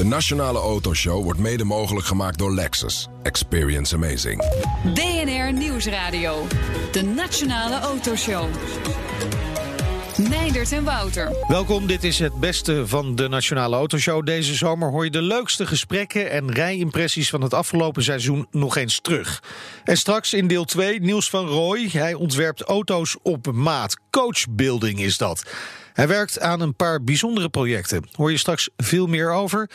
De Nationale Autoshow wordt mede mogelijk gemaakt door Lexus. Experience amazing. BNR Nieuwsradio. De Nationale Autoshow. Meindert en Wouter. Welkom, dit is het beste van de Nationale Autoshow. Deze zomer hoor je de leukste gesprekken en rijimpressies van het afgelopen seizoen nog eens terug. En straks in deel 2 Niels van Rooij. Hij ontwerpt auto's op maat. Coachbuilding is dat. Hij werkt aan een paar bijzondere projecten. Hoor je straks veel meer over.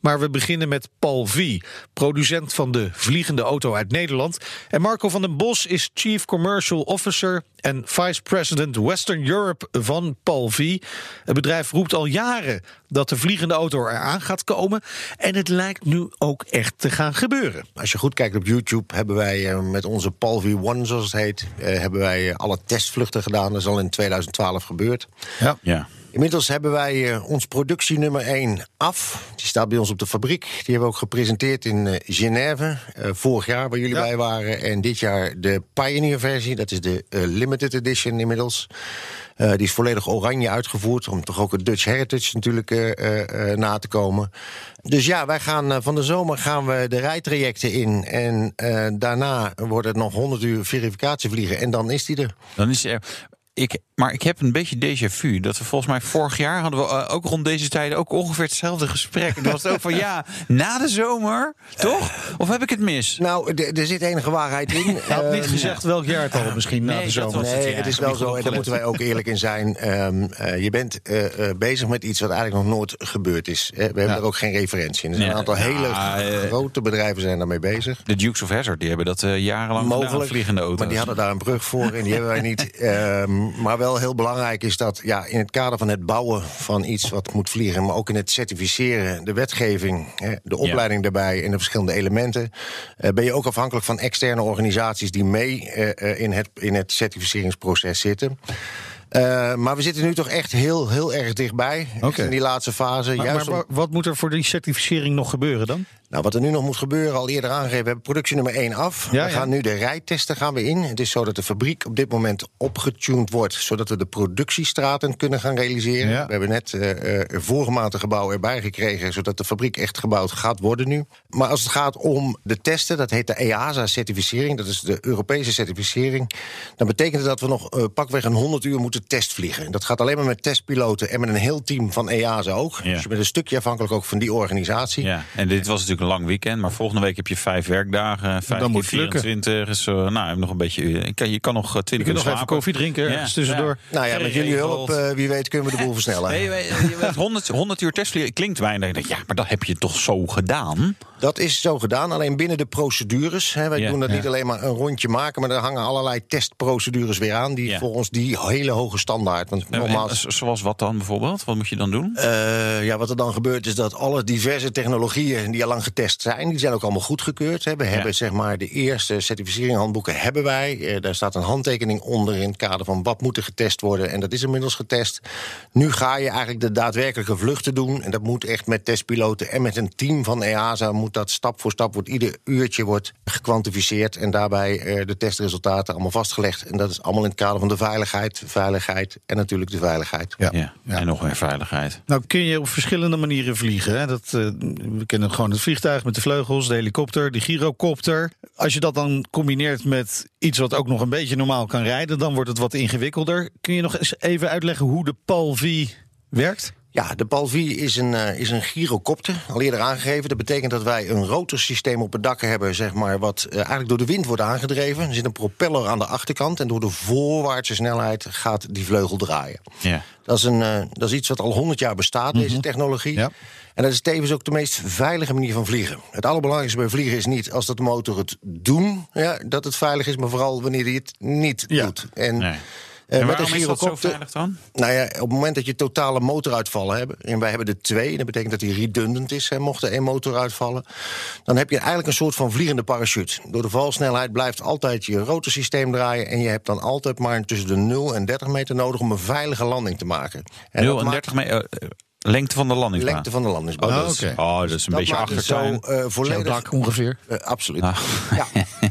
Maar we beginnen met Paul V, producent van de vliegende auto uit Nederland. En Marco van den Bos is Chief Commercial Officer en Vice President Western Europe van Paul V. Het bedrijf roept al jaren dat de vliegende auto eraan gaat komen. En het lijkt nu ook echt te gaan gebeuren. Als je goed kijkt op YouTube, hebben wij eh, met onze Paul V1, zoals het heet, eh, hebben wij alle testvluchten gedaan. Dat is al in 2012 gebeurd. Ja. Ja. Inmiddels hebben wij eh, ons productie nummer 1 af. Die staat bij ons op de fabriek. Die hebben we ook gepresenteerd in eh, Genève. eh, vorig jaar, waar jullie Ja. bij waren. En dit jaar de Pioneer-versie. Dat is de Limited Edition inmiddels. Die is volledig oranje uitgevoerd. Om toch ook het Dutch Heritage natuurlijk na te komen. Dus ja, wij gaan van de zomer gaan we de rijtrajecten in. En daarna wordt het nog 100 uur verificatie vliegen. En dan is die er. Dan is er. Ik, maar ik heb een beetje déjà vu. Dat we volgens mij vorig jaar hadden we eh, ook rond deze tijden ook ongeveer hetzelfde gesprek. En dan was het ook van ja, na de zomer, toch? Of heb ik het mis? Nou, er zit enige waarheid in. Hij had niet Ehm, gezegd welk jaar het al misschien na de dat zomer. het, Nee, ja. het is wel ik zo, en daar moeten wij ook eerlijk in zijn. Ehm, eh, je bent eh, bezig met iets wat eigenlijk nog nooit gebeurd is. We hebben Ja. er ook geen referentie in. Er zijn een aantal hele grote bedrijven zijn daarmee bezig. De Dukes of Hazzard, die hebben dat jarenlang gedaan, vliegende auto's. maar die hadden daar een brug voor en die hebben wij niet. Ehm, maar wel heel belangrijk is dat ja, in het kader van het bouwen van iets wat moet vliegen... maar ook in het certificeren, de wetgeving, hè, de opleiding daarbij... en de verschillende elementen... eh, ben je ook afhankelijk van externe organisaties... die mee eh, eh, in, het, in het certificeringsproces zitten... Maar we zitten nu toch echt heel, heel erg dichtbij. In die laatste fase. Maar, juist maar om- wa- wat moet er voor die certificering nog gebeuren dan? Nou, wat er nu nog moet gebeuren, al eerder aangegeven, we hebben productie nummer 1 af. Ja, we ja. gaan nu de rijtesten gaan we in. Het is zo dat de fabriek op dit moment opgetuned wordt, zodat we de productiestraten kunnen gaan realiseren. Ja. We hebben net eh, eh, vorige maand een gebouw erbij gekregen, zodat de fabriek echt gebouwd gaat worden nu. Maar als het gaat om de testen, dat heet de EASA-certificering, dat is de Europese certificering. Dan betekent dat we nog eh, pakweg een 100 uur moeten testvliegen. Dat gaat alleen maar met testpiloten en met een heel team van EASA ook. Dus je bent een stukje afhankelijk ook van die organisatie. Ja, en dit was natuurlijk een lang weekend, maar volgende week heb je vijf werkdagen. Vijf Dan moet keer het lukken. 24 is uh, nou, nog een beetje. Je kan, je kan nog eh, 20 Je kunt nog uur even koffie drinken ergens tussendoor. Nou ja, met jullie hulp, eh, wie weet, kunnen we de boel versnellen. Nee, je- je weet, 100, 100 uur testvliegen klinkt weinig. Ja, maar dat heb je toch zo gedaan? Dat is zo gedaan, alleen binnen de procedures. Hè, wij Ja, doen dat ja. niet alleen maar een rondje maken, maar er hangen allerlei testprocedures weer aan. Die Ja. volgens die hele hoge standaard. Want en zoals wat dan bijvoorbeeld? Wat moet je dan doen? eh, ja, wat er dan gebeurt is dat alle diverse technologieën die al lang getest zijn, die zijn ook allemaal goedgekeurd. Hè. We hebben zeg maar de eerste certificeringshandboeken hebben wij. Eh, daar staat een handtekening onder in het kader van wat moet er getest worden. En dat is inmiddels getest. Nu ga je eigenlijk de daadwerkelijke vluchten doen. En dat moet echt met testpiloten en met een team van EASA moet dat stap voor stap wordt ieder uurtje wordt gekwantificeerd en daarbij eh, de testresultaten allemaal vastgelegd. En dat is allemaal in het kader van de veiligheid, veiligheid en natuurlijk de veiligheid. Ja. Ja. En nog meer veiligheid. Nou kun je op verschillende manieren vliegen. Hè? Dat, eh, we kennen gewoon het met de vleugels, de helikopter, de gyrocopter. Als je dat dan combineert met iets wat ook nog een beetje normaal kan rijden, dan wordt het wat ingewikkelder. Kun je nog eens even uitleggen hoe de PAL V werkt? Ja, de Palvi is een, eh, is een gyrocopter, al eerder aangegeven. Dat betekent dat wij een rotorsysteem op het dak hebben, zeg maar, wat eh, eigenlijk door de wind wordt aangedreven. Er zit een propeller aan de achterkant en door de voorwaartse snelheid gaat die vleugel draaien. Ja. Dat is, een, eh, dat is iets wat al 100 jaar bestaat, deze technologie. Ja. En dat is tevens ook de meest veilige manier van vliegen. Het allerbelangrijkste bij vliegen is niet als dat de motor het doen, ja, dat het veilig is, maar vooral wanneer hij het niet Ja. doet. En, Nee. Eh, En met een waarom is dat zo veilig dan? Nou ja, op het moment dat je totale motoruitvallen hebt, en wij hebben er twee, dat betekent dat die redundant is, hè, mocht er één motor uitvallen, dan heb je eigenlijk een soort van vliegende parachute. Door de valsnelheid blijft altijd je rotorsysteem draaien en je hebt dan altijd maar tussen de 0 en 30 meter nodig om een veilige landing te maken. En 0 dat en maakt 30 meter. Lengte van de landingsbaan. lengte van de landingsbaan. Oh, dat is, oké. oh, dat is een Dat beetje achtertuin. zo eh, volledig. dak ongeveer. Eh, absoluut. Ah. Ja.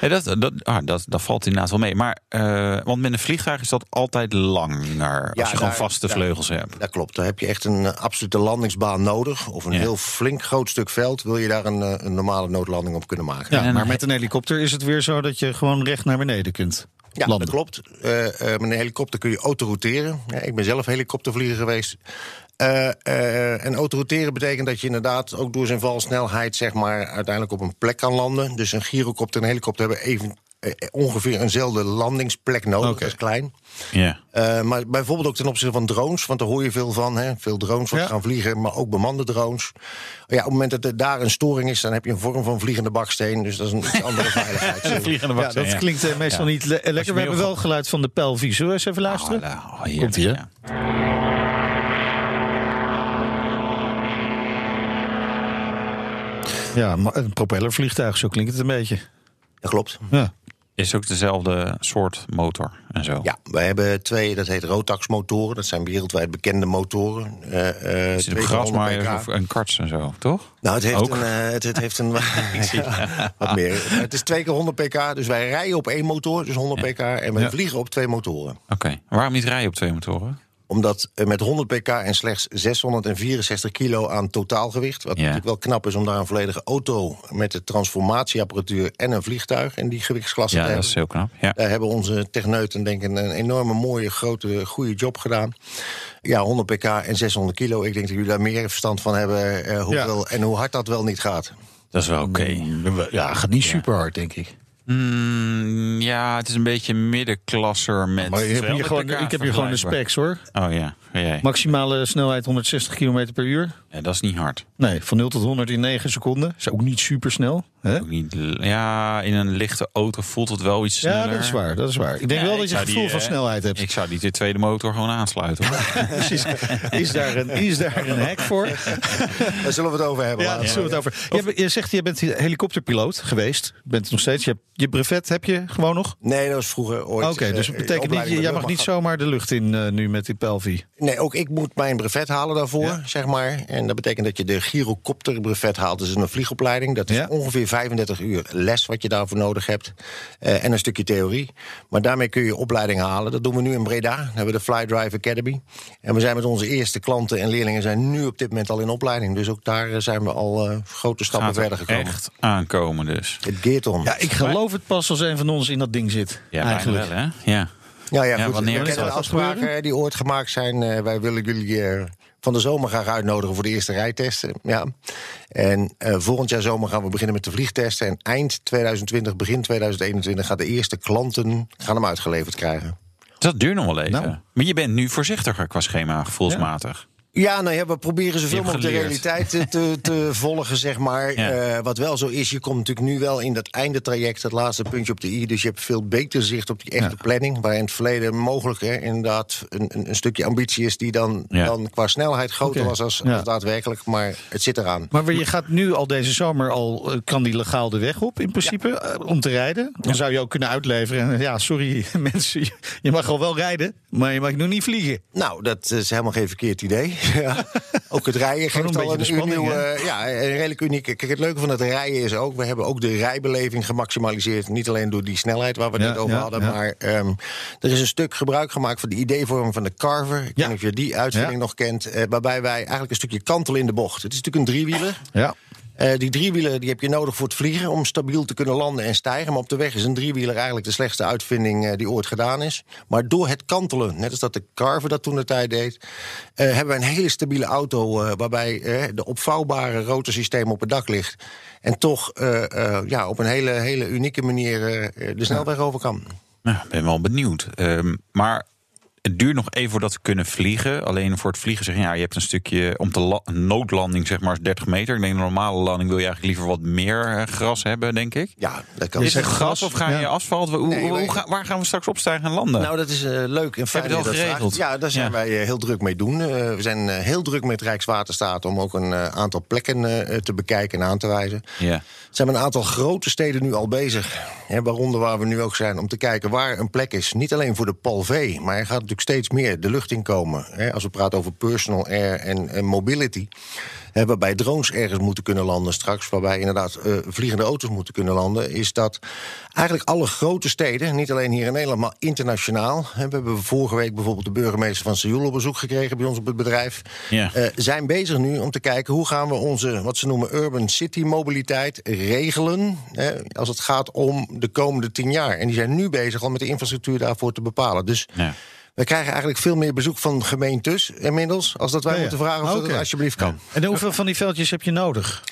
Ja, dat, dat, ah, dat, dat valt inderdaad wel mee. Maar, eh, want met een vliegtuig is dat altijd langer. Ja, als je gewoon daar- vaste daar- vleugels hebt. Dat klopt. Daar heb je echt een absolute landingsbaan nodig. Of een Ja. heel flink groot stuk veld. Wil je daar een, een normale noodlanding op kunnen maken. Ja, En- maar met een helikopter is het weer zo dat je gewoon recht naar beneden kunt Ja, landen. dat klopt. Eh, eh, met een helikopter kun je autorouteren. Ja, ik ben zelf helikoptervlieger geweest. Eh, eh, en autorouteren betekent dat je inderdaad ook door zijn valsnelheid... zeg maar, uiteindelijk op een plek kan landen. Dus een gyrocopter en een helikopter hebben even, eh, ongeveer eenzelfde landingsplek nodig. Oké. Dat is klein. Ja. Eh, maar bijvoorbeeld ook ten opzichte van drones, want daar hoor je veel van. Hè? Veel drones wat Ja. gaan vliegen, maar ook bemande drones. Ja, op het moment dat er daar een storing is, dan heb je een vorm van vliegende baksteen. Dus dat is een iets andere veiligheid. Vliegende Ja, baksteen, dat ja. klinkt meestal Ja. niet le- lekker. We hebben wel geluid van de Pelvi. Zullen we eens even luisteren? Ah, nou, heerlijk, Komt-ie, hè? ja. Ja, maar een propellervliegtuig, zo klinkt het een beetje. Dat klopt. Ja. Is ook dezelfde soort motor en zo. Ja, wij hebben twee, dat heet Rotax-motoren. Dat zijn wereldwijd bekende motoren. Eh, eh, Is het twee een keer 100 grasmaaier pk. of een karts en zo, toch? Nou, het heeft Ook? een. eh, het, het heeft een wat meer. Het is twee keer 100 pk. Dus wij rijden op één motor, dus 100 pk. En wij Ja. vliegen op twee motoren. Oké. Waarom niet rijden op twee motoren? Omdat eh, met 100 pk en slechts 664 kilo aan totaalgewicht... wat Ja. natuurlijk wel knap is om daar een volledige auto... met de transformatieapparatuur en een vliegtuig... in die gewichtsklasse Ja, te dat hebben. is heel knap. Ja. Daar hebben onze techneuten denk ik een enorme mooie, grote, goede job gedaan. Ja, 100 pk en 600 kilo. Ik denk dat jullie daar meer verstand van hebben... eh, hoeveel, en hoe hard dat wel niet gaat. Dat is wel oké. Ja, gaat niet super hard, denk ik. Mm, ja, het is een beetje middenklasser met. Maar je hebt hier 200 gewoon, ik heb hier gewoon de specs hoor. Oh ja, Maximale snelheid 160 km per uur. Ja, dat is niet hard. Nee, van 0 tot 100 in 9 seconden. Is ook niet super snel. Hè? Ook niet, ja, in een lichte auto voelt het wel iets sneller. Ja, dat is waar. Dat is waar. Ik denk Ja, wel ik dat je een gevoel die, van eh, snelheid hebt. Ik zou die de tweede motor gewoon aansluiten. hoor. Precies. Is daar een, is daar een hack voor? Daar zullen we het over hebben. Ja, daar zullen we het over. Je, hebt- je zegt, je bent helikopterpiloot geweest. Bent het nog steeds. Je, hebt, je brevet heb je gewoon nog? Nee, dat was vroeger ooit. Oké, dus eh, dat betekent niet, jij mag niet zomaar de lucht in eh, nu met die Pelvi. Nee, ook ik moet mijn brevet halen daarvoor, zeg maar. En dat betekent dat je de gyrocopterbrevet haalt. Dat is een vliegopleiding. Dat is Ja. ongeveer 35 uur les wat je daarvoor nodig hebt. Eh, en een stukje theorie. Maar daarmee kun je opleiding halen. Dat doen we nu in Breda. Dan hebben we de Fly Drive Academy. En we zijn met onze eerste klanten en leerlingen zijn nu op dit moment al in opleiding. Dus ook daar eh, zijn we al eh, grote stappen Gaat er verder gekomen. echt aankomen dus. Het Geerton. Ja, ik geloof het pas als een van ons in dat ding zit. Ja, eigenlijk wel, hè? Ja. Ja, ja, Ja, goed. wanneer we is dat de afspraken die ooit gemaakt zijn. Eh, wij willen jullie eh, van de zomer graag uitnodigen voor de eerste rijtesten. Ja. En eh, volgend jaar zomer gaan we beginnen met de vliegtesten. En eind 2020, begin 2021 gaan de eerste klanten gaan hem uitgeleverd krijgen. Dat duurt nog wel even. Nou. Maar je bent nu voorzichtiger qua schema, gevoelsmatig. Ja, nou ja, we proberen zoveel mogelijk de realiteit te, te, volgen, zeg maar. Ja. Eh, wat wel zo is, je komt natuurlijk nu wel in dat eindetraject, het laatste puntje op de i. Dus je hebt veel beter zicht op die echte Ja. planning. Waar in het verleden mogelijk hè, inderdaad een, een, een stukje ambitie is die dan, Ja. dan qua snelheid groter was als, Ja. als daadwerkelijk. Maar het zit eraan. Maar je gaat nu al deze zomer al, eh, kan die legaal de weg op in principe, eh, om te rijden. Dan zou je ook kunnen uitleveren. En, Ja, sorry mensen, je- je mag al wel rijden, maar je mag nog niet vliegen. Nou, dat is helemaal geen verkeerd idee. Ja. Ook het rijden geeft een al een, spanning, nieuwe, ja, een redelijk unieke. Kijk, het leuke van het rijden is ook, we hebben ook de rijbeleving gemaximaliseerd. Niet alleen door die snelheid waar we het Ja, net over ja, hadden, maar ehm, er is een stuk gebruik gemaakt van de ideevorming van de Carver. Ik weet niet of je die uitvinding Ja. nog kent, eh, waarbij wij eigenlijk een stukje kantelen in de bocht. Het is natuurlijk een driewieler. Ja. Eh, die driewielen die heb je nodig voor het vliegen om stabiel te kunnen landen en stijgen. Maar op de weg is een driewieler eigenlijk de slechtste uitvinding eh, die ooit gedaan is. Maar door het kantelen, net als dat de Carver dat toen de tijd deed, eh, hebben wij een hele stabiele auto waarbij de opvouwbare rotorsysteem op het dak ligt. En toch ja, op een hele, hele unieke manier de snelweg over kan. Nou, ik ben wel benieuwd. Ehm, maar het duurt nog even voordat we kunnen vliegen. Alleen voor het vliegen zeg je, ja, je hebt een stukje om te noodlanding, zeg maar, is 30 meter. Ik denk een normale landing wil je eigenlijk liever wat meer eh, gras hebben, denk ik. Ja, dat kan. Is het gras gras, of ga je ja. asfalt? Hoe, Nee, hoe- wij- hoe ga- waar gaan we straks opstijgen en landen? Nou, dat is eh, leuk en fijn. Heb je je geregeld? vraagt. Ja, daar zijn Ja. wij eh, heel druk mee doen. Eh, we zijn heel druk met Rijkswaterstaat om ook een aantal plekken eh, te bekijken en aan te wijzen. ja. Er zijn een aantal grote steden nu al bezig. Hè, waaronder waar we nu ook zijn. Om te kijken waar een plek is. Niet alleen voor de Palvé. Maar er gaat natuurlijk steeds meer de lucht in komen. Hè, als we praten over personal air en, en mobility. hè, waarbij drones ergens moeten kunnen landen straks, waarbij inderdaad eh, vliegende auto's moeten kunnen landen, is dat eigenlijk alle grote steden, niet alleen hier in Nederland, maar internationaal. hè, We hebben vorige week bijvoorbeeld de burgemeester van Seoul op bezoek gekregen bij ons op het bedrijf. Ja. eh, zijn bezig nu om te kijken hoe gaan we onze, wat ze noemen, urban city mobiliteit regelen. hè, als het gaat om de komende tien jaar. En die zijn nu bezig om met de infrastructuur daarvoor te bepalen. Dus Ja. We krijgen eigenlijk veel meer bezoek van gemeentes inmiddels. Als dat wij Ja, ja. moeten vragen of dat alsjeblieft kan. En hoeveel van die veldjes heb je nodig?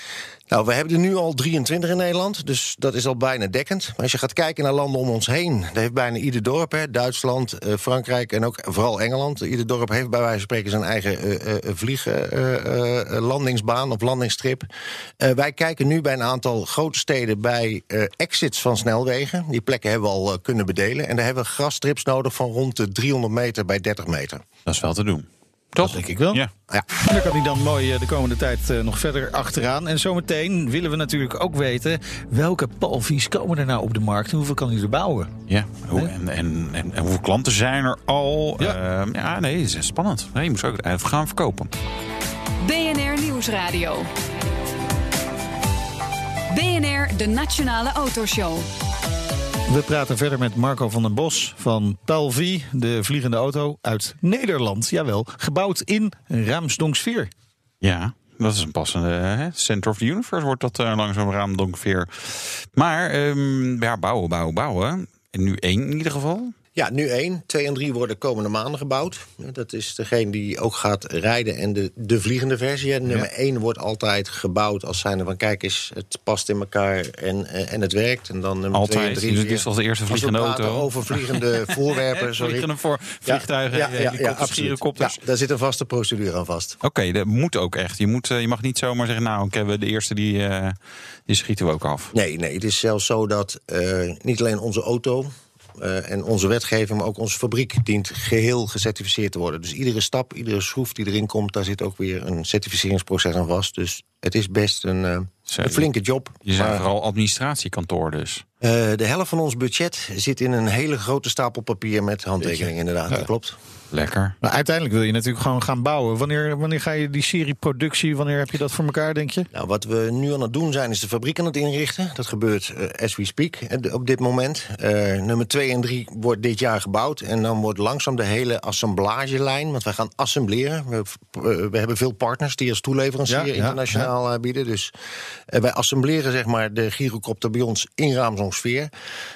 Nou, we hebben er nu al 23 in Nederland, dus dat is al bijna dekkend. Maar als je gaat kijken naar landen om ons heen, daar heeft bijna ieder dorp, hè, Duitsland, eh, Frankrijk en ook vooral Engeland. Ieder dorp heeft bij wijze van spreken zijn eigen eh vlieglandingsbaan of landingsstrip. Eh, wij kijken nu bij een aantal grote steden bij eh, exits van snelwegen. Die plekken hebben we al eh, kunnen bedelen. En daar hebben we grasstrips nodig van rond de 300 meter bij 30 meter. Dat is wel te doen. Toch? denk ik wel. Ja. Ja. En daar kan hij dan mooi eh, de komende tijd eh, nog verder achteraan. En zometeen willen we natuurlijk ook weten... welke palvies komen er nou op de markt en hoeveel kan hij er bouwen? Ja, hoe, en, en, en, en hoeveel klanten zijn er al? Ja. Ja, ja nee, het is spannend. Nee, je moet ze ook even gaan verkopen. BNR Nieuwsradio. BNR, de Nationale Autoshow. We praten verder met Marco van den Bos van Palvi, de vliegende auto uit Nederland. Jawel, gebouwd in Raamsdonksveer. Ja, dat is een passende hè? Center of the Universe wordt dat uh, langzaam raam ongeveer. Maar um, ja, bouwen, bouwen, bouwen. En nu één in ieder geval. Ja, nu één. Twee en drie worden komende maanden gebouwd. Dat is degene die ook gaat rijden en de, de vliegende versie. En nummer één wordt altijd gebouwd als zijnde van... kijk eens, het past in elkaar en, en het werkt. En dan nummer altijd. twee en drie... Dus dit is als de eerste vliegende auto. over vliegende voorwerpen. sorry. Vliegende voor vliegtuigen, ja, ja, ja, ja, helikopters. Ja, daar zit een vaste procedure aan vast. Oké, okay, dat moet ook echt. Je, moet, je mag niet zomaar zeggen... nou, oké, we de eerste die, uh, die schieten we ook af. Nee, nee, het is zelfs zo dat uh, niet alleen onze auto... Uh, en onze wetgeving, maar ook onze fabriek dient geheel gecertificeerd te worden. Dus iedere stap, iedere schroef die erin komt, daar zit ook weer een certificeringsproces aan vast. Dus het is best een, uh, een flinke job. Je zijn maar, vooral administratiekantoor dus. Uh, de helft van ons budget zit in een hele grote stapel papier met handtekeningen, inderdaad. Ja. Dat klopt. Lekker. Maar uiteindelijk wil je natuurlijk gewoon gaan bouwen. Wanneer, wanneer ga je die serie productie, wanneer heb je dat voor elkaar, denk je? Nou, wat we nu aan het doen zijn, is de fabriek aan het inrichten. Dat gebeurt uh, as we speak op dit moment. Uh, nummer 2 en 3 wordt dit jaar gebouwd. En dan wordt langzaam de hele assemblagelijn, want wij gaan assembleren. We, uh, we hebben veel partners die als toeleverancier ja, internationaal ja, bieden. Dus wij assembleren zeg maar de gyrocopter bij ons in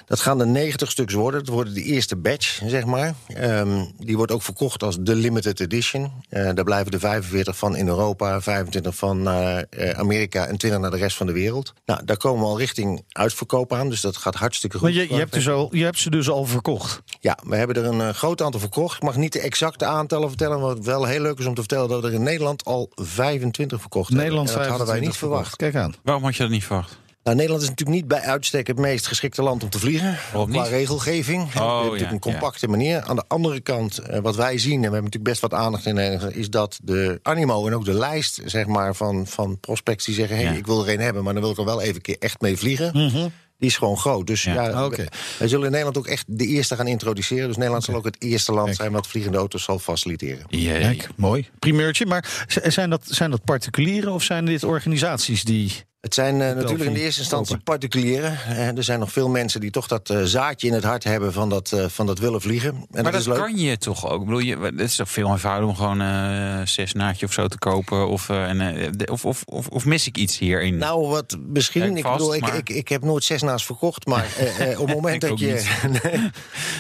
Dat gaan er 90 stuks worden. Dat worden de eerste batch, zeg maar. Um, die wordt ook verkocht als de limited edition. Uh, daar blijven er 45 van in Europa, 25 van naar uh, Amerika en 20 naar de rest van de wereld. Nou, daar komen we al richting uitverkoop aan, dus dat gaat hartstikke goed. Maar je, je, hebt, dus al, je hebt ze dus al verkocht? Ja, we hebben er een uh, groot aantal verkocht. Ik mag niet de exacte aantallen vertellen, wat wel heel leuk is om te vertellen dat we er in Nederland al 25 verkocht Nederland hebben. En dat hadden wij niet verkocht. verwacht. Kijk aan. Waarom had je dat niet verwacht? Nou, Nederland is natuurlijk niet bij uitstek het meest geschikte land om te vliegen. Waarom qua niet? regelgeving. Oh, hebben natuurlijk ja, een compacte ja. manier. Aan de andere kant, uh, wat wij zien, en we hebben natuurlijk best wat aandacht in, is dat de animo en ook de lijst zeg maar, van, van prospects die zeggen: hé, hey, Ja. ik wil er een hebben, maar dan wil ik er wel even een keer echt mee vliegen. Mhm. Die is gewoon groot. Dus ja, Ja, oké. wij- wij zullen in Nederland ook echt de eerste gaan introduceren. Dus Nederland zal ook het eerste land Kijk. zijn wat vliegende auto's zal faciliteren. Kijk, mooi. Primeurtje. Maar zijn dat, zijn dat particulieren of zijn dit organisaties die... Het zijn eh, natuurlijk in de eerste instantie particulieren. Er zijn nog veel mensen die toch dat eh, zaadje in het hart hebben van dat, eh, van dat willen vliegen. En Maar dat, dat is leuk. kan je toch ook? Ik bedoel, je, het is toch veel eenvoudiger om gewoon eh zes naadje of zo te kopen? Of, en, of, of, of, of mis ik iets hierin? Nou, wat misschien. Ik bedoel, ik, maar- ik, ik heb nooit zes naast verkocht. Maar op het moment dat je.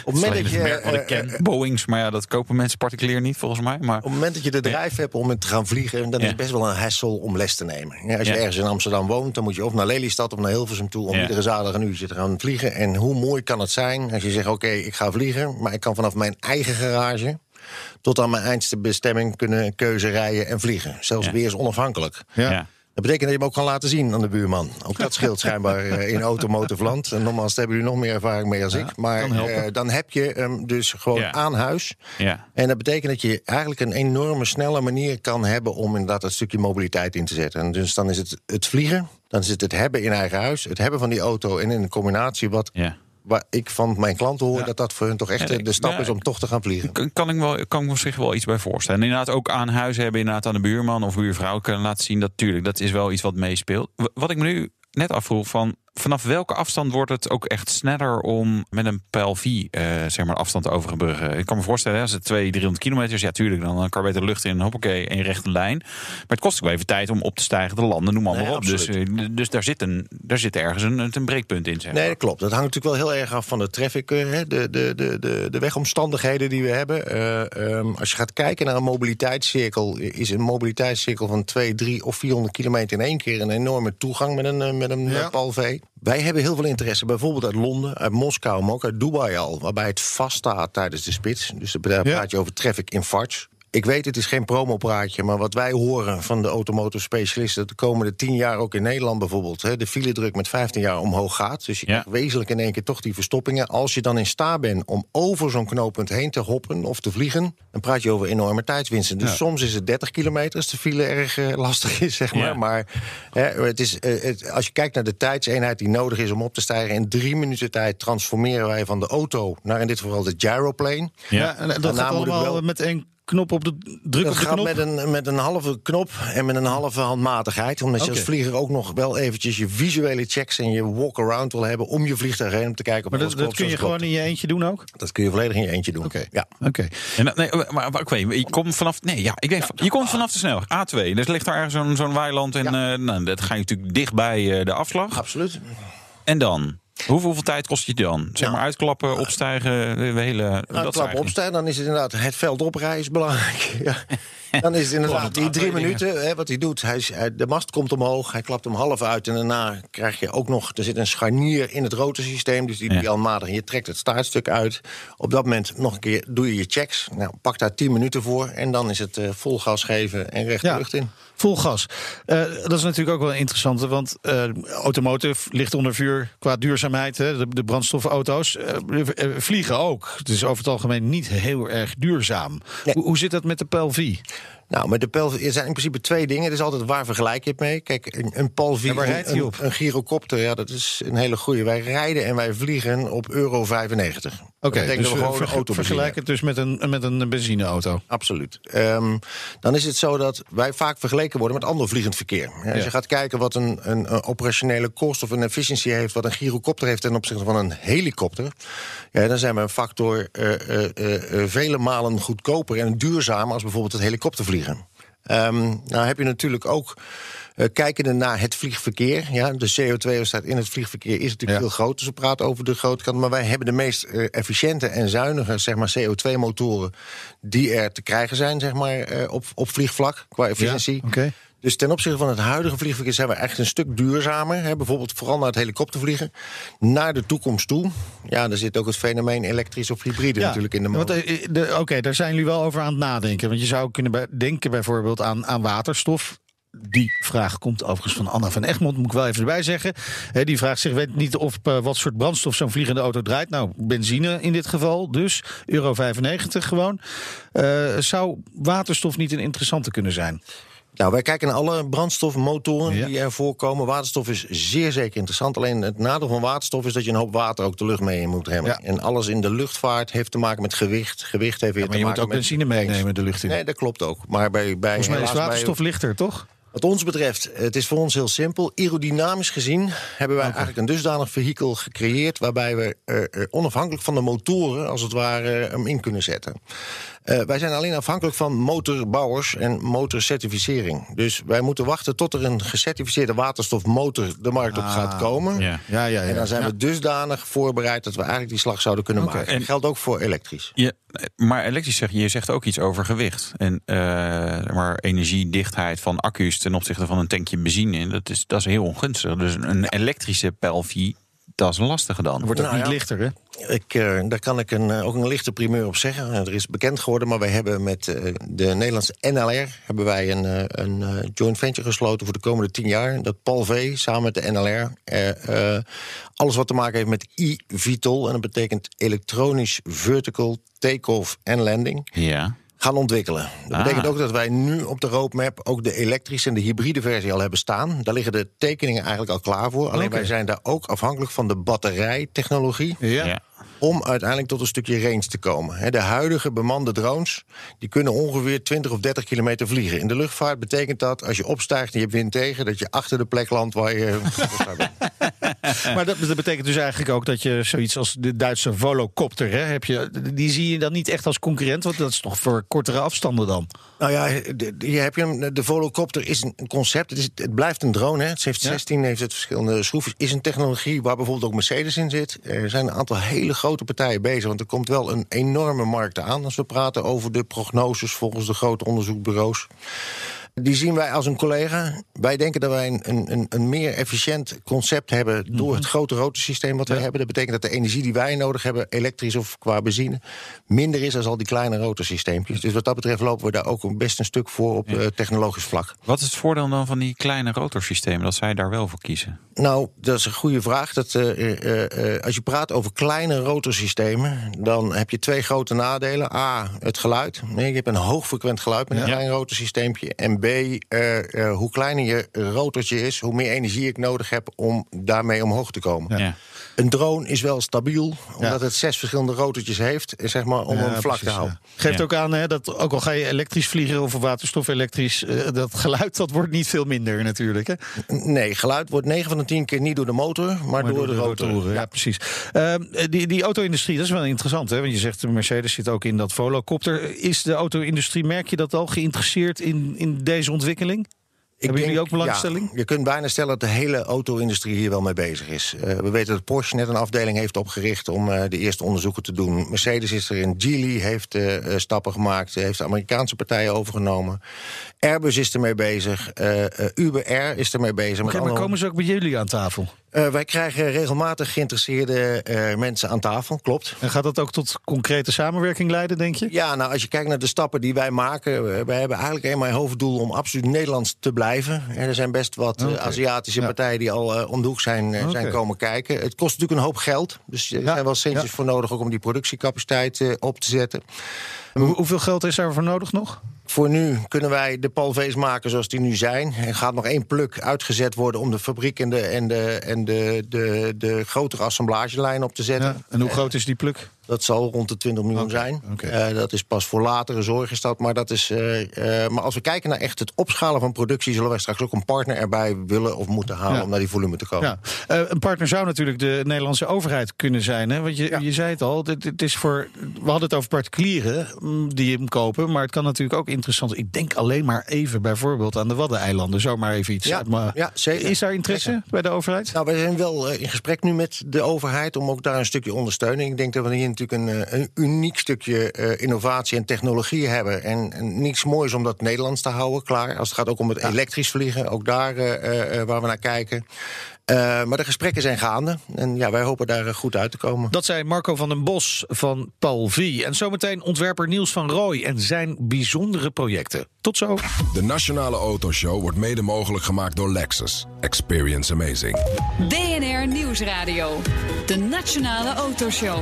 op het moment dat je. Boeings, maar ja, dat kopen mensen particulier niet volgens mij. Maar op het moment dat je de drijf hebt om het te gaan vliegen, dan is het best wel een hassle om les te nemen. Ja, als je ergens in Amsterdam woont, dan moet je of naar Lelystad of naar Hilversum toe om Ja. iedere zaterdag een uurtje te gaan vliegen. En hoe mooi kan het zijn als je zegt: Oké, ik ga vliegen, maar ik kan vanaf mijn eigen garage tot aan mijn eindste bestemming kunnen keuze rijden en vliegen. Zelfs Ja. weer eens onafhankelijk. ja. Dat betekent dat je hem ook kan laten zien aan de buurman. Ook dat scheelt schijnbaar eh, in automotive land. En nogmaals, daar hebben jullie nog meer ervaring mee als ik. Maar eh, dan heb je hem dus gewoon Ja. aan huis. ja. En dat betekent dat je eigenlijk een enorme snelle manier kan hebben om inderdaad dat stukje mobiliteit in te zetten. En dus dan is het het vliegen, dan is het het hebben in eigen huis, het hebben van die auto en in een combinatie wat ja. Waar ik van mijn klanten hoor... Ja. dat dat voor hun toch echt Ja, de, stap ja, is om toch te gaan vliegen. Kan, kan, ik wel, kan ik me zich wel iets bij voorstellen. En inderdaad ook aan huis hebben, inderdaad aan de buurman of buurvrouw kunnen laten zien. Dat tuurlijk, dat is wel iets wat meespeelt. Wat ik me nu net afvroeg van vanaf welke afstand wordt het ook echt sneller om met een pijl V eh, zeg maar afstand te overbruggen? Ik kan me voorstellen, als het 200, 300 kilometer is, ja tuurlijk, dan kan je beter lucht in, hoppakee, in rechte lijn. Maar het kost ook wel even tijd om op te stijgen, te landen, noem maar, Nee, maar op. Dus, eh, dus daar, zit een, daar zit ergens een, een breekpunt in. Zeg maar. Nee, dat klopt. Dat hangt natuurlijk wel heel erg af van de traffic, eh, hè, de, de, de, de, de wegomstandigheden die we hebben. Eh, ehm, als je gaat kijken naar een mobiliteitscirkel, is een mobiliteitscirkel van 2, 3 of 400 kilometer in één keer een enorme toegang met een, eh, met een Ja. ja. Wij hebben heel veel interesse, bijvoorbeeld uit Londen, uit Moskou, maar ook uit Dubai al, waarbij het vaststaat tijdens de spits. Dus daar praat je over traffic in farts. Ik weet, het is geen promopraatje, maar wat wij horen van de automotive specialisten... dat de komende 10 jaar ook in Nederland bijvoorbeeld... Hè, de file-druk met 15 jaar omhoog gaat. Dus je Ja. krijgt wezenlijk in één keer toch die verstoppingen. Als je dan in staat bent om over zo'n knooppunt heen te hoppen of te vliegen... dan praat je over enorme tijdswinsten. Dus Ja. soms is het 30 kilometer als de file erg eh, lastig is, zeg maar. Ja. Maar hè, het is, eh, het- als je kijkt naar de tijdseenheid die nodig is om op te stijgen... in drie minuten tijd transformeren wij van de auto naar in dit geval de gyroplane... Ja, en dat Daarna gaat allemaal wel- met één knop op de druk Dat op de gaat knop. met een, met een halve knop en met een halve handmatigheid. Omdat je Oké. als vlieger ook nog wel eventjes je visuele checks en je walk-around wil hebben om je vliegtuig heen om te kijken of Maar dat, dat kun je gewoon in je eentje doen ook? Dat kun je volledig in je eentje doen. Oké. Ja. Oké. En, nee, maar, maar ik weet, je komt vanaf. Nee, ja, ik denk, je komt vanaf de snelweg. A2. Dus ligt daar ergens zo'n zo'n weiland. En eh, nou, dat ga je natuurlijk dicht bij eh, de afslag. Absoluut. En dan? Hoeveel, hoeveel tijd kost je dan? Zeg Nou, maar uitklappen, opstijgen, de hele. Nou, dat opstaan, dan is het inderdaad het veld oprijden is belangrijk. Ja. Dan is het inderdaad die drie minuten. Hè, wat hij doet, hij, hij- de mast komt omhoog, hij klapt hem half uit... en daarna krijg je ook nog, er zit een scharnier in het rotorsysteem... dus die die handmatig, en je trekt het staartstuk uit. Op dat moment nog een keer doe je je checks. Nou, pak daar 10 minuten voor en dan is het eh, vol gas geven en recht de Ja. lucht in. Vol gas. Eh, dat is natuurlijk ook wel interessant, want eh automotive ligt onder vuur qua duurzaamheid. Hè, de, de brandstofauto's eh, eh, vliegen ook. Het is over het algemeen niet heel erg duurzaam. Nee. Hoe, hoe zit dat met de PLV? Nou, met de PAL er zijn in principe twee dingen. Het is altijd waar vergelijk je het mee. Kijk, een, een PAL En waar rijdt een, op? een gyrocopter, ja, dat is een hele goede. Wij rijden en wij vliegen op euro 95. Oké, dus dat we we gewoon een verge- auto vergelijk het dus met een, met een benzineauto. Absoluut. Ehm, dan is het zo dat wij vaak vergeleken worden met ander vliegend verkeer. Ja, als Ja. je gaat kijken wat een, een, een operationele kost of een efficiëntie heeft, wat een gyrocopter heeft ten opzichte van een helikopter, ja, dan zijn we een factor eh, eh, eh, eh, vele malen goedkoper en duurzamer als bijvoorbeeld het helikoptervliegen. Ehm, nou heb je natuurlijk ook. eh kijkende naar het vliegverkeer. Ja, de CO2-uitstoot in het vliegverkeer is natuurlijk Ja. veel groter. Dus we praten over de grote kant. Maar wij hebben de meest eh, efficiënte en zuinige zeg maar, CO2-motoren die er te krijgen zijn zeg maar, eh, op, op vliegvlak qua efficiëntie. Oké. Dus ten opzichte van het huidige vliegverkeer zijn we echt een stuk duurzamer. Hè, bijvoorbeeld vooral naar het helikoptervliegen. Naar de toekomst toe. Ja, daar zit ook het fenomeen elektrisch of hybride natuurlijk in de motor. eh, de- Oké, daar zijn jullie wel over aan het nadenken. Want je zou kunnen denken bijvoorbeeld aan, aan waterstof. Die vraag komt overigens van Anna van Egmond, moet ik wel even erbij zeggen. Die vraagt zich, weet niet of eh, wat soort brandstof zo'n vliegende auto draait. Nou, benzine in dit geval, dus euro 95 gewoon. Eh, zou waterstof niet een interessante kunnen zijn? Nou, wij kijken naar alle brandstofmotoren Ja. die er voorkomen. Waterstof is zeer zeker interessant. Alleen het nadeel van waterstof is dat je een hoop water ook de lucht mee in moet remmen. Ja. En alles in de luchtvaart heeft te maken met gewicht. Gewicht heeft weer maar te je moet maken ook met benzine meenemen de lucht in. Nee, dat klopt ook. Maar bij, bij Volgens mij is bij- waterstof lichter, toch? Wat ons betreft, het is voor ons heel simpel. Aerodynamisch gezien hebben wij eigenlijk een dusdanig vehikel gecreëerd... waarbij we eh, onafhankelijk van de motoren, als het ware, hem in kunnen zetten. Eh, wij zijn alleen afhankelijk van motorbouwers en motorcertificering. Dus wij moeten wachten tot er een gecertificeerde waterstofmotor de markt op gaat komen. Ja. Ah, Ja, ja, ja. En dan zijn we dusdanig voorbereid dat we eigenlijk die slag zouden kunnen maken. En- Dat geldt ook voor elektrisch. Ja, maar elektrisch zeg je, je zegt ook iets over gewicht. En eh, maar energiedichtheid van accu's ten opzichte van een tankje benzine, dat is, dat is heel ongunstig. Dus een elektrische pijlvie, dat is een lastige dan. Wordt ook Nou niet ja. lichter, hè? Ik, eh, daar kan ik een, eh, ook een lichte primeur op zeggen. Eh, er is bekend geworden, maar wij hebben met eh, de Nederlandse NLR... hebben wij een, eh, een eh, joint venture gesloten voor de komende tien jaar. Dat Paul V samen met de NLR. alles wat te maken heeft met e-VTOL. En dat betekent elektronisch vertical take-off en landing. Ja. Gaan ontwikkelen. Dat Ah. betekent ook dat wij nu op de roadmap ook de elektrische en de hybride versie al hebben staan. Daar liggen de tekeningen eigenlijk al klaar voor. Alleen wij zijn daar ook afhankelijk van de batterijtechnologie. Ja. Ja. om uiteindelijk tot een stukje range te komen. Hè, De huidige bemande drones die kunnen ongeveer 20 of 30 kilometer vliegen. In de luchtvaart betekent dat als je opstijgt en je hebt wind tegen... dat je achter de plek landt waar je. Maar dat, dat betekent dus eigenlijk ook dat je zoiets als de Duitse Volocopter, hè, heb je, die zie je dan niet echt als concurrent, want dat is toch voor kortere afstanden dan. Nou ja, hier heb je hem. De Volocopter is een concept. Het, is, het blijft een drone. Hè. Het heeft 16, heeft het verschillende schroefjes. Is een technologie waar bijvoorbeeld ook Mercedes in zit. Er zijn een aantal hele grote partijen bezig. Want er komt wel een enorme markt aan als we praten over de prognoses volgens de grote onderzoekbureaus. Die zien wij als een collega. Wij denken dat wij een, een, een, meer efficiënt concept hebben door het grote rotorsysteem wat wij hebben. Dat betekent dat de energie die wij nodig hebben, elektrisch of qua benzine, minder is dan al die kleine rotorsysteempjes. Dus wat dat betreft lopen we daar ook best een stuk voor op eh, technologisch vlak. Wat is het voordeel dan van die kleine rotorsystemen, dat zij daar wel voor kiezen? Nou, dat is een goede vraag. Dat, eh, eh, als je praat over kleine rotorsystemen, dan heb je twee grote nadelen. A, het geluid. Nee, je hebt een hoogfrequent geluid met een klein rotorsysteempje. En B, eh, eh, hoe kleiner je rotortje is, hoe meer energie ik nodig heb om daarmee omhoog te komen. Ja. Een drone is wel stabiel, omdat Ja. het zes verschillende rotortjes heeft, eh, zeg maar, om Ja, hem vlak precies, te houden. ja. Geeft Ja. ook aan hè, dat ook al ga je elektrisch vliegen of waterstof elektrisch, eh, dat geluid dat wordt niet veel minder natuurlijk. Hè? Nee, geluid wordt 9 van de 10 keer niet door de motor, maar, door, de, rotor. Ja, precies. Ehm, die, die auto-industrie, dat is wel interessant. Hè? Want je zegt, de Mercedes zit ook in dat Volocopter. Is de auto-industrie, merk je dat al, geïnteresseerd in, in deze ontwikkeling? Hebben jullie ook belangstelling? Ja, je kunt bijna stellen dat de hele auto-industrie hier wel mee bezig is. Eh, we weten dat Porsche net een afdeling heeft opgericht om eh, de eerste onderzoeken te doen. Mercedes is er in, Geely heeft eh, stappen gemaakt, heeft de Amerikaanse partijen overgenomen. Airbus is ermee bezig, Uber Air is ermee bezig. Met maar andere- komen ze ook bij jullie aan tafel? Eh, wij krijgen regelmatig geïnteresseerde eh, mensen aan tafel, klopt. En gaat dat ook tot concrete samenwerking leiden, denk je? Ja, nou, als je kijkt naar de stappen die wij maken... eh, wij hebben eigenlijk eenmaal een hoofddoel om absoluut Nederlands te blijven. En er zijn best wat eh. Aziatische Ja. partijen die al eh, om de hoek zijn, eh, zijn komen kijken. Het kost natuurlijk een hoop geld. Dus er Ja, zijn wel centjes ja. voor nodig ook om die productiecapaciteit eh, op te zetten. Hoe- hoeveel geld is daarvoor nodig nog? Voor nu kunnen wij de palvees maken zoals die nu zijn. Er gaat nog één pluk uitgezet worden om de fabriek en de, en de, en de, de, de grotere assemblagelijn op te zetten. Ja. En hoe groot is die pluk? Dat zal rond de 20 miljoen zijn. Eh, dat is pas voor latere zorg is dat. Maar, dat is, eh, eh, maar als we kijken naar echt het opschalen van productie... zullen wij straks ook een partner erbij willen of moeten halen... Ja. om naar die volume te komen. Ja. Een partner zou natuurlijk de Nederlandse overheid kunnen zijn. Hè? Want je, je zei het al, dit, dit is voor, we hadden het over particulieren mm, die hem kopen. Maar het kan natuurlijk ook interessant Ik denk alleen maar even bijvoorbeeld aan de Waddeneilanden. Zomaar even iets. Ja, mijn- ja, zeker. Is daar interesse Zeker. bij de overheid? Nou, wij zijn wel in gesprek nu met de overheid om ook daar een stukje ondersteuning. Ik denk dat we hier natuurlijk een, eh, een uniek stukje eh, innovatie en technologie hebben. En, en niets moois om dat Nederlands te houden, klaar. Als het gaat ook om het elektrisch vliegen, ook daar eh, waar we naar kijken. Eh, maar de gesprekken zijn gaande. En ja, wij hopen daar eh, goed uit te komen. Dat zei Marco van den Bos van Paul V. En zometeen ontwerper Niels van Rooij en zijn bijzondere projecten. Tot zo. De Nationale Autoshow wordt mede mogelijk gemaakt door Lexus. Experience amazing. BNR Nieuwsradio. De Nationale Autoshow.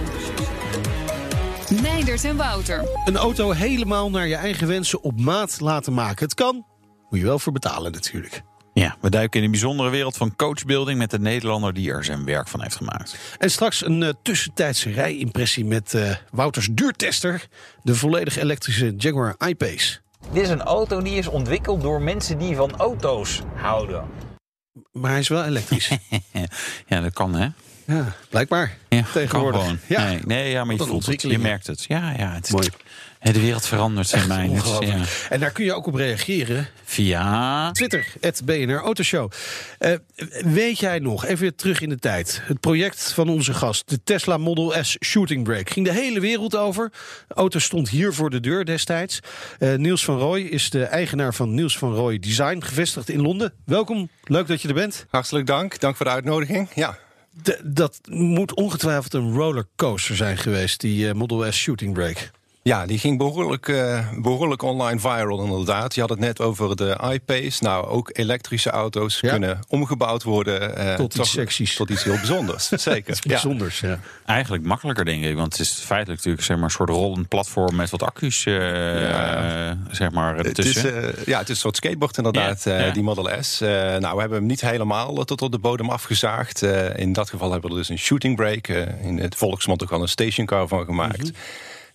Meindert en Wouter. Een auto helemaal naar je eigen wensen op maat laten maken. Het kan, moet je wel voor betalen natuurlijk. Ja, we duiken in de bijzondere wereld van coachbuilding met de Nederlander die er zijn werk van heeft gemaakt. En straks een eh, tussentijdse rijimpressie met eh, Wouters duurtester. De volledig elektrische Jaguar I-Pace. Dit is een auto die is ontwikkeld door mensen die van auto's houden. Maar hij is wel elektrisch. Ja, dat kan hè? ja, blijkbaar. Ja, Tegenwoordig. Kan gewoon. Ja. Nee, nee, ja, maar je voelt het. Je merkt het. Ja, ja. Het is, Mooi. Hè, De wereld verandert, zeg mij. Ja. En daar kun je ook op reageren. Via... Twitter, het BNR Autoshow. Eh, weet jij nog, even weer terug in de tijd. Het project van onze gast, de Tesla Model S Shooting Brake. Ging de hele wereld over. De auto stond hier voor de deur destijds. Eh, Niels van Rooij is de eigenaar van Niels van Rooij Design, gevestigd in Londen. Welkom, leuk dat je er bent. Hartelijk dank. Dank voor de uitnodiging. Ja, De- dat moet ongetwijfeld een rollercoaster zijn geweest, die eh, Model S Shooting Brake. Ja, die ging behoorlijk, eh, behoorlijk online viral inderdaad. Je had het net over de iPace. Nou, ook elektrische auto's Ja. kunnen omgebouwd worden. eh, Tot iets. Tot iets heel bijzonders, zeker. Iets bijzonders, ja. Eigenlijk makkelijker, denk ik. Want het is feitelijk natuurlijk zeg maar, een soort rollend platform met wat accu's eh, Ja. zeg maar, Het is, eh, ja, het is een soort skateboard inderdaad, die Model S. Nou, we hebben hem niet helemaal tot op de bodem afgezaagd. Eh, in dat geval hebben we er dus een shooting brake. in het volksmond ook wel een stationcar van gemaakt. Mhm.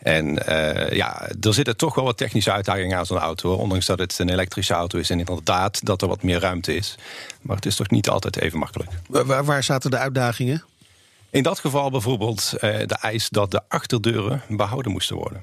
En eh, ja, er zitten toch wel wat technische uitdagingen aan zo'n auto. hoor. Ondanks dat het een elektrische auto is en inderdaad dat er wat meer ruimte is. Maar het is toch niet altijd even makkelijk. Waar, waar- zaten de uitdagingen? In dat geval bijvoorbeeld eh, de eis dat de achterdeuren behouden moesten worden.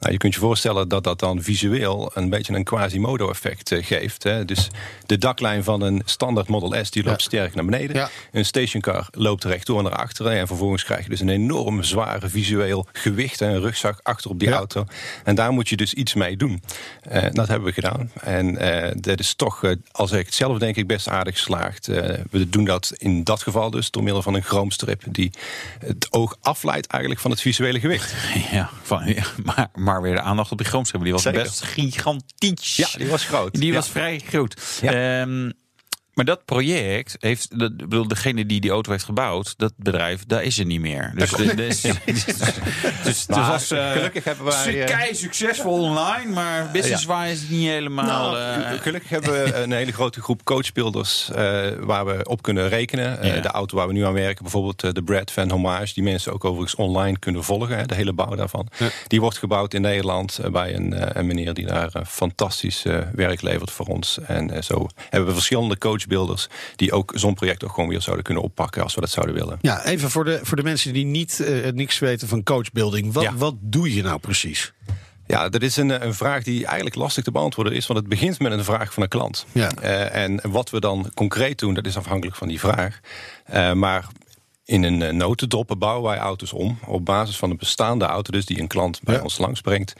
Nou, je kunt je voorstellen dat dat dan visueel een beetje een Quasimodo-effect eh, geeft. Hè. Dus de daklijn van een standaard Model S die loopt Ja. sterk naar beneden. Ja. Een stationcar loopt rechtdoor naar achteren. En vervolgens krijg je dus een enorm zware visueel gewicht en een rugzak achter op die Ja. auto. En daar moet je dus iets mee doen. Eh, dat hebben we gedaan. En eh, dat is toch, als ik het zelf denk ik, best aardig geslaagd. We doen dat in dat geval dus door middel van een chroomstrip die het oog afleidt eigenlijk van het visuele gewicht. Ja, van, ja, maar, maar weer de aandacht op die grondschepper. Die was Zeker. best gigantisch. Ja, die was groot. Die Ja. was vrij groot. Ja. Ehm, maar dat project heeft, dat, ik bedoel, degene die die auto heeft gebouwd, dat bedrijf, daar is er niet meer. Dus, de- dus, dus, dus, dus Maar als, eh, gelukkig hebben wij, eh, kei succesvol online, maar business-wise is het niet helemaal. Nou, eh, gelukkig hebben we een hele grote groep coachbuilders eh, waar we op kunnen rekenen. Eh, Ja. de auto waar we nu aan werken, bijvoorbeeld de Brad van Homage, die mensen ook overigens online kunnen volgen, hè, de hele bouw daarvan. Die wordt gebouwd in Nederland bij een, eh, een meneer die daar fantastisch eh, werk levert voor ons. En eh, zo hebben we verschillende coachbuilders die ook zo'n project ook gewoon weer zouden kunnen oppakken als we dat zouden willen. Ja, even voor de, voor de mensen die niet eh, niks weten van coachbuilding. Wat, Ja. wat doe je nou precies? Ja, dat is een, een vraag die eigenlijk lastig te beantwoorden is. Want het begint met een vraag van een klant. Ja. Eh, en wat we dan concreet doen, dat is afhankelijk van die vraag. Eh, maar in een eh, notendop bouwen wij auto's om. Op basis van een bestaande auto, dus die een klant bij Ja. ons langsbrengt.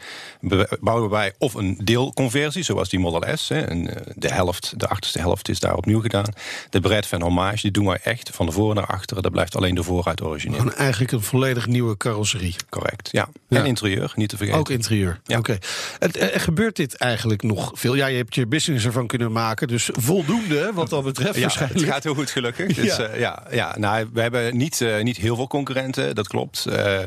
Bouwen wij of een deelconversie, zoals die Model S. Hè, en eh, de helft, de achterste helft is daar opnieuw gedaan. De Brad van Hommage, die doen wij echt van de voor naar achteren. Daar blijft alleen de vooruit origineel. Gewoon eigenlijk een volledig nieuwe carrosserie. Correct, ja. Ja. En interieur, niet te vergeten. Ook interieur. Ja. Oké. En, eh, gebeurt dit eigenlijk nog veel? Ja, je hebt je business ervan kunnen maken, dus voldoende wat dat betreft Ja, waarschijnlijk. het gaat heel goed gelukkig. Dus, Ja. ja. ja, ja, nou, we hebben niet, eh, niet heel veel concurrenten, dat klopt. Eh,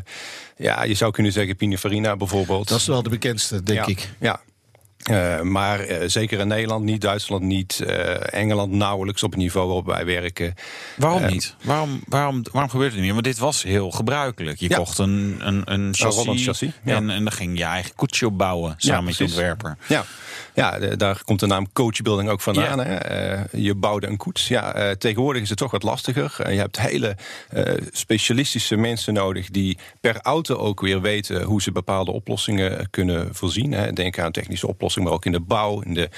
ja, je zou kunnen zeggen Pininfarina bijvoorbeeld. Dat is wel de bekendste, denk ja, ik. Ja. Eh, maar eh, zeker in Nederland niet, Duitsland niet, eh, Engeland nauwelijks op het niveau waarop wij werken. Waarom niet? Waarom, waarom, waarom gebeurt het niet meer? Want dit was heel gebruikelijk. Je Ja. kocht een, een, een chassis, rollend chassis, ja. en, en dan ging je eigen koetsje opbouwen samen met je ontwerper. Ja, ja de- daar komt de naam coachbuilding ook vandaan. Hè? Eh, je bouwde een koets. Ja, eh, tegenwoordig is het toch wat lastiger. Eh, je hebt hele specialistische mensen nodig die per auto ook weer weten hoe ze bepaalde oplossingen kunnen voorzien. Hè? Denk aan technische oplossingen, maar ook in de bouw, in de,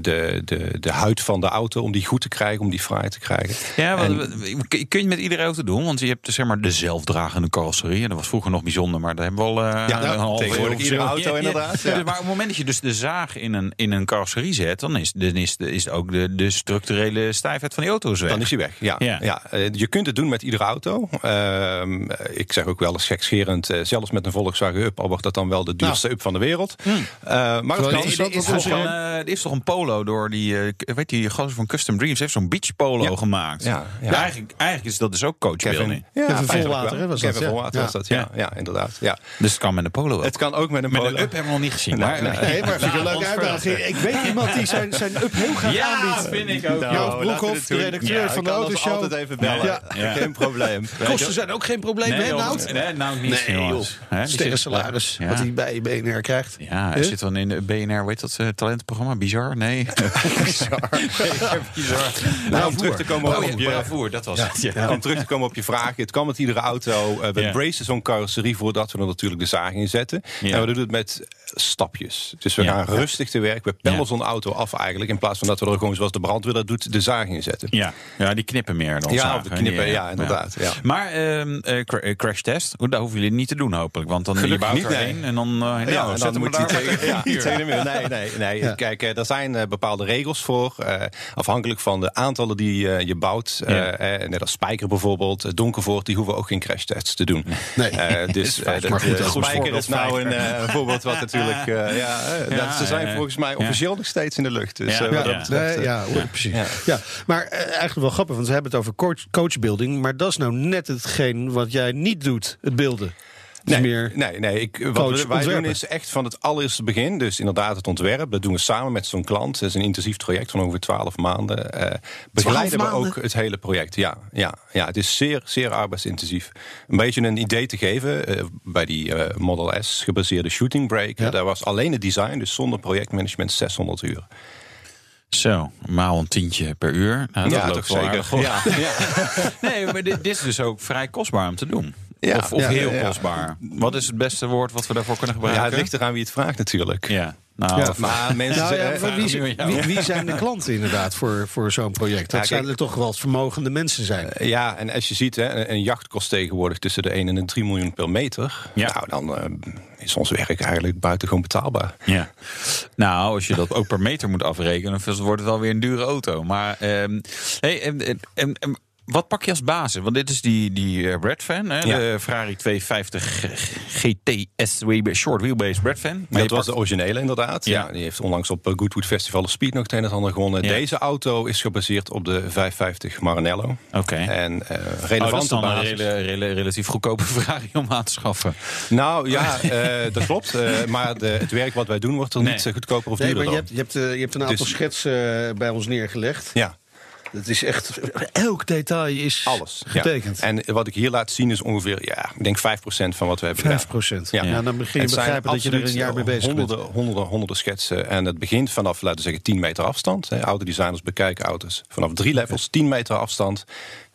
de, de, de huid van de auto, om die goed te krijgen, om die fraai te krijgen. Ja, En- kun je met iedere auto doen? Want je hebt zeg maar de zelfdragende carrosserie. En dat was vroeger nog bijzonder, maar daar hebben we al Ja, tegenwoordig iedere auto inderdaad, ja. Dus, maar op het moment dat je dus de zaag in een, in een carrosserie zet, dan is, dan is, de, is ook de, de structurele stijfheid van die auto's weg. Dan is hij weg. Ja, Ja. ja. eh, je kunt het doen met iedere auto. Ehm, ik zeg ook wel eens gekscherend, eh, zelfs met een Volkswagen Up, al wordt dat dan wel de duurste Up van de wereld. Eh, maar het Er is, toch een, eh, er is toch een polo door die, eh, weet je, die gozer van Custom Dreams heeft zo'n beach polo Ja. gemaakt. Ja, ja. Eigenlijk, eigenlijk is dat dus ook. Ja, Kevin Volwater, hè, was dat, Kevin ja. Volwater Ja. was dat, ja, ja. inderdaad. Ja. Dus het kan met een polo ook. Het kan ook met een met polo. een up hebben we nog niet gezien. Nee, maar, nee. Nee, een leuke uitdaging. Ik weet iemand die zijn, zijn up heel graag Ja, aanbiedt. vind ik ook. Nou, Joost Broekhoff, de redacteur Ja, van de kan ons Autoshow. altijd even bellen. Ja. Ja. Geen probleem. Kosten zijn ook geen probleem, hè, joh. Nout? Nee, nou niet, Nee, jongens. Hè, die Sterren salaris, Ja. wat hij bij BNR krijgt. Ja, hij Huh? zit dan in de BNR, weet dat uh, talentenprogramma? Bizar? Nee. Bizar. Bizar. Nou, om terug te komen Oh, op je... bravoer, dat was het. Ja. Om terug te komen op je vraag. Het kan met iedere auto. Eh, we bracen zo'n carrosserie voordat we er natuurlijk de zaag in zetten. En we doen het met stapjes. Dus we Ja. Gaan rustig te werk. We pellen Ja. zo'n auto af eigenlijk. In plaats van dat we er gewoon zoals de brandweer dat doet, de zaag in zetten. Ja. ja, die knippen meer dan Ja, zagen, de knippen, ja, inderdaad, ja. Maar eh, crash test, dat hoeven jullie niet te doen hopelijk. Want dan je Gelukkig bouwt niet, nee. erheen en dan, eh nou, en zet dan moet daar. tegen, Ja, tegen. Nee, nee, nee. Ja. Kijk, er zijn bepaalde regels voor. afhankelijk van de aantallen die je bouwt. Ja. eh, net als Spijker bijvoorbeeld, Donkervoort, die hoeven ook geen crashtests te doen. Nee. Dus Spijker is nou een voorbeeld wat natuurlijk... eh, ja, eh, ze zijn ja. volgens mij officieel nog steeds in de lucht. Dus Ja. eh, dat betreft, eh, ja, precies. Ja. Maar eh, eigenlijk wel grappig, want we hebben het over coach, coachbuilding. Maar dat is nou net hetgeen wat jij niet doet, het beelden. Het Nee, meer nee, nee. Ik, wat coach, wij ontwerpen. doen is echt van het allereerste begin. Dus inderdaad het ontwerp. Dat doen we samen met zo'n klant. Dat is een intensief traject van ongeveer 12 maanden. Eh begeleiden we maanden? ook het hele project. Ja, ja, ja, het is zeer, zeer arbeidsintensief. Een beetje een idee te geven. eh, bij die eh, Model S gebaseerde shooting break. Ja. Daar was alleen het design, dus zonder projectmanagement, 600 uur. Zo, maal een tientje per uur. Nou, dat ja, loopt toch wel zeker. ja. Nee, maar dit, dit is dus ook vrij kostbaar om te doen. Ja, of of ja, heel ja. kostbaar. Wat is het beste woord wat we daarvoor kunnen ja, gebruiken? het ligt eraan wie het vraagt natuurlijk. Ja, nou, Ja. Maar mensen Nou ja, zeggen... maar wie, zijn de klanten inderdaad voor, voor zo'n project? Dat Ja, zijn er toch wel vermogende mensen zijn. Ja, en als je ziet, hè, een- jacht kost tegenwoordig tussen de 1 en de 3 miljoen per meter. Ja. Nou, dan eh, is ons werk eigenlijk buitengewoon betaalbaar. Ja. Nou, als je dat ook per meter moet afrekenen, dan wordt het alweer een dure auto. Maar ehm, hey, en, en wat pak je als basis? Want dit is die, die eh, Brad Fan, hè? Ja. de Ferrari 250 GTS Short Wheelbase Brad Fan. Maar dat was pakt- de originele inderdaad. Ja. Ja. die heeft onlangs op eh, Goodwood Festival of Speed nog het een en ander gewonnen. Ja. Deze auto is gebaseerd op de 550 Maranello. Oké. En eh Oh, is relevante dan een basis. rela- rela- relatief goedkope Ferrari om aan te schaffen. Nou ja, eh, dat klopt. eh, maar de, het werk wat wij doen wordt er Nee. niet eh, goedkoper of Nee, duurder maar je hebt, je hebt, eh, je hebt een aantal Dus- schetsen eh, bij ons neergelegd. Ja. Het is echt, elk detail is Alles. ja. getekend. En wat ik hier laat zien is ongeveer, ja, ik denk 5% van wat we hebben 5 gedaan. procent. Ja. Ja. dan begin je begrijpen dat je er een jaar mee bezig honderden, bent. Honderden, honderden schetsen. En het begint vanaf, laten we zeggen, 10 meter afstand. Autodesigners bekijken auto's vanaf drie levels, 10 meter afstand.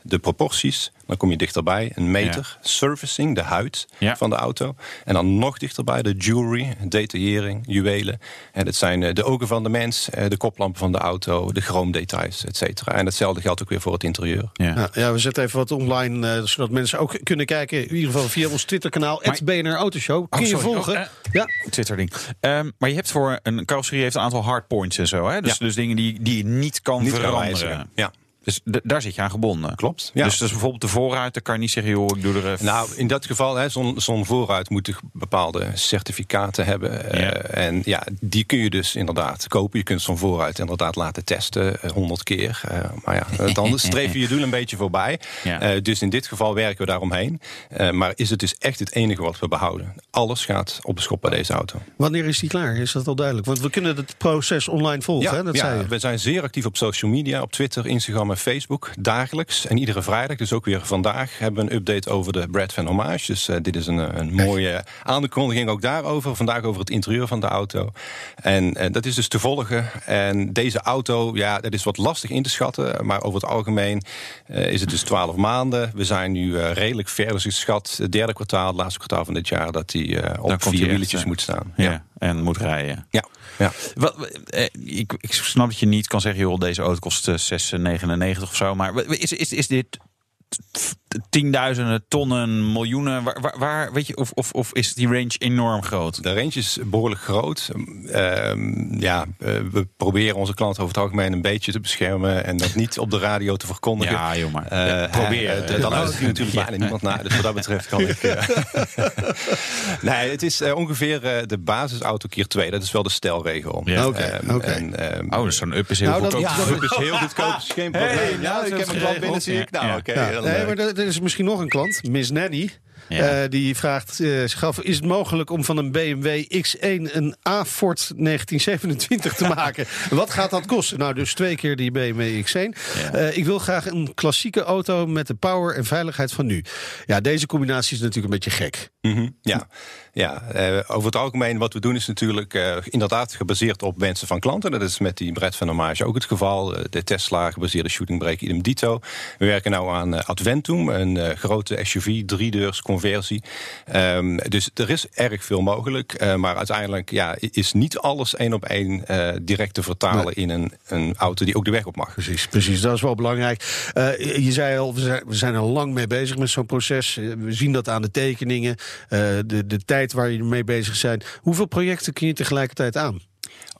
De proporties, dan kom je dichterbij. Een meter. Surfacing, de huid Ja. van de auto. En dan nog dichterbij de jewelry, detaillering, juwelen. En dat zijn eh, de ogen van de mens, eh, de koplampen van de auto, de chroomdetails, et cetera. En hetzelfde geldt ook weer voor het interieur. Ja. Ja, ja, we zetten even wat online, eh, zodat mensen ook kunnen kijken. In ieder geval via ons Twitterkanaal, Maar- BNR Autoshow. Kun je volgen? Oh, ja. Twitterding. Ehm maar je hebt voor een carrosserie heeft een aantal hardpoints en zo. Hè? Dus, Ja. dus dingen die, die je niet kan Niet veranderen. Ja. Dus d- daar zit je aan gebonden. Klopt, ja. Dus, dus bijvoorbeeld de voorruit, dan kan je niet zeggen, joh, ik doe er even. Nou, in dat geval, hè, zo'n zo'n voorruit moet bepaalde certificaten hebben. Eh, Ja. en ja, die kun je dus inderdaad kopen. Je kunt zo'n voorruit inderdaad laten testen, honderd keer. Eh, maar ja, eh, dan streef je je doel een beetje voorbij. Ja. Eh, dus in dit geval werken we daaromheen. Eh, maar is het dus echt het enige wat we behouden? Alles gaat op de schop bij deze auto. Wanneer is die klaar? Is dat al duidelijk? Want we kunnen het proces online volgen, hè? dat zei je. we zijn zeer actief op social media, op Twitter, Instagram Facebook dagelijks. En iedere vrijdag, dus ook weer vandaag, hebben we een update over de Brad van Hommage. Dus eh, dit is een, eh, een mooie aankondiging ook daarover. Vandaag over het interieur van de auto. En eh, dat is dus te volgen. En deze auto, ja, dat is wat lastig in te schatten. Maar over het algemeen is het dus 12 maanden. We zijn nu redelijk ver. Dus geschat, het derde kwartaal, het laatste kwartaal van dit jaar, dat die op vier wieltjes moet staan. Ja. En moet rijden. Ja. ja. Wat, ik, ik snap dat je niet kan zeggen, joh, deze auto kost 6,99 90 of zo. Maar is, is, is dit tienduizenden, tonnen, miljoenen? Waar, waar, waar- weet je, of, of, of is die range enorm groot? De range is behoorlijk groot. Ehm, ja, eh, we proberen onze klanten over het algemeen een beetje te beschermen en dat niet op de radio te verkondigen. Ja, joh, maar probeer. luistert hier natuurlijk bijna niemand naar. Dus wat dat betreft kan ik. nee, het is ongeveer eh, de basisauto keer 2. Dat is wel de stelregel. Ja. Oké, Ehm, oké. en, ehm, Oh, dus zo'n up is heel Nou, goed. dat- ja, dat is heel goedkoop. is geen probleem. Hey, ja, nou, ik heb een klant geregeld. binnen, zie ik. Nou, Ja. oké. Ja, heel nee, leuk. maar er er is misschien nog een klant, Miss Nanny. Ja. Eh, die vraagt eh, zich af: is het mogelijk om van een BMW X1 een A-Ford 1927 te maken? Wat gaat dat kosten? Nou, dus twee keer die BMW X1. Eh, ik wil graag een klassieke auto met de power en veiligheid van nu. Ja, deze combinatie is natuurlijk een beetje gek. Mhm, Ja, ja. eh, over het algemeen wat we doen is natuurlijk eh, inderdaad gebaseerd op wensen van klanten. Dat is met die Brett van Hommage ook het geval. Eh, de Tesla gebaseerde shooting break idem dito. We werken nou aan Adventum, een grote SUV, driedeurs conversie. Ehm, dus er is erg veel mogelijk. maar uiteindelijk ja, is niet alles één op één direct te vertalen in een, een auto die ook de weg op mag. Precies, precies, dat is wel belangrijk. Je zei al, we zijn, we zijn er lang mee bezig met zo'n proces. We zien dat aan de tekeningen, de, de tijd waar je mee bezig bent. Hoeveel projecten kun je tegelijkertijd aan?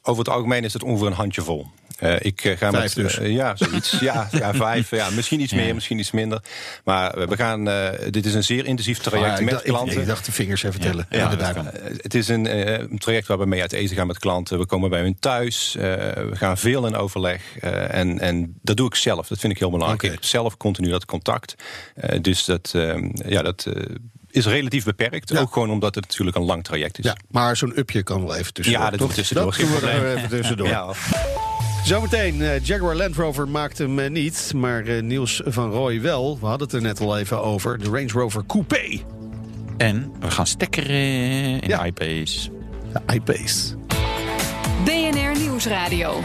Over het algemeen is het ongeveer een handjevol. Eh, ik eh, ga Vijf met dus. eh, ja, zoiets. ja, ja, vijf. Ja, misschien iets meer, misschien iets minder. Maar eh, we gaan. eh, dit is een zeer intensief traject Ah, met dacht, ik- klanten. ik dacht de vingers even tellen. Ja, inderdaad. eh, het is een, eh, een traject waar we mee uit eten gaan met klanten. We komen bij hun thuis. eh, we gaan veel in overleg. eh, en, en dat doe ik zelf. Dat vind ik heel belangrijk. Oké. Ik heb zelf continu dat contact. Eh, dus dat, eh, ja, dat eh, is relatief beperkt. Ja. Ook gewoon omdat het natuurlijk een lang traject is. Ja, maar zo'n upje kan wel even tussendoor. Ja, dat toch? doe ik tussendoor, Dat geen doen we er even tussendoor. Ja, Zometeen, eh, Jaguar Land Rover maakt hem eh, niet, maar eh, Niels van Rooij wel. We hadden het er net al even over. De Range Rover Coupé. En we gaan stekkeren in Ja. iPace. De iPace. BNR Nieuwsradio.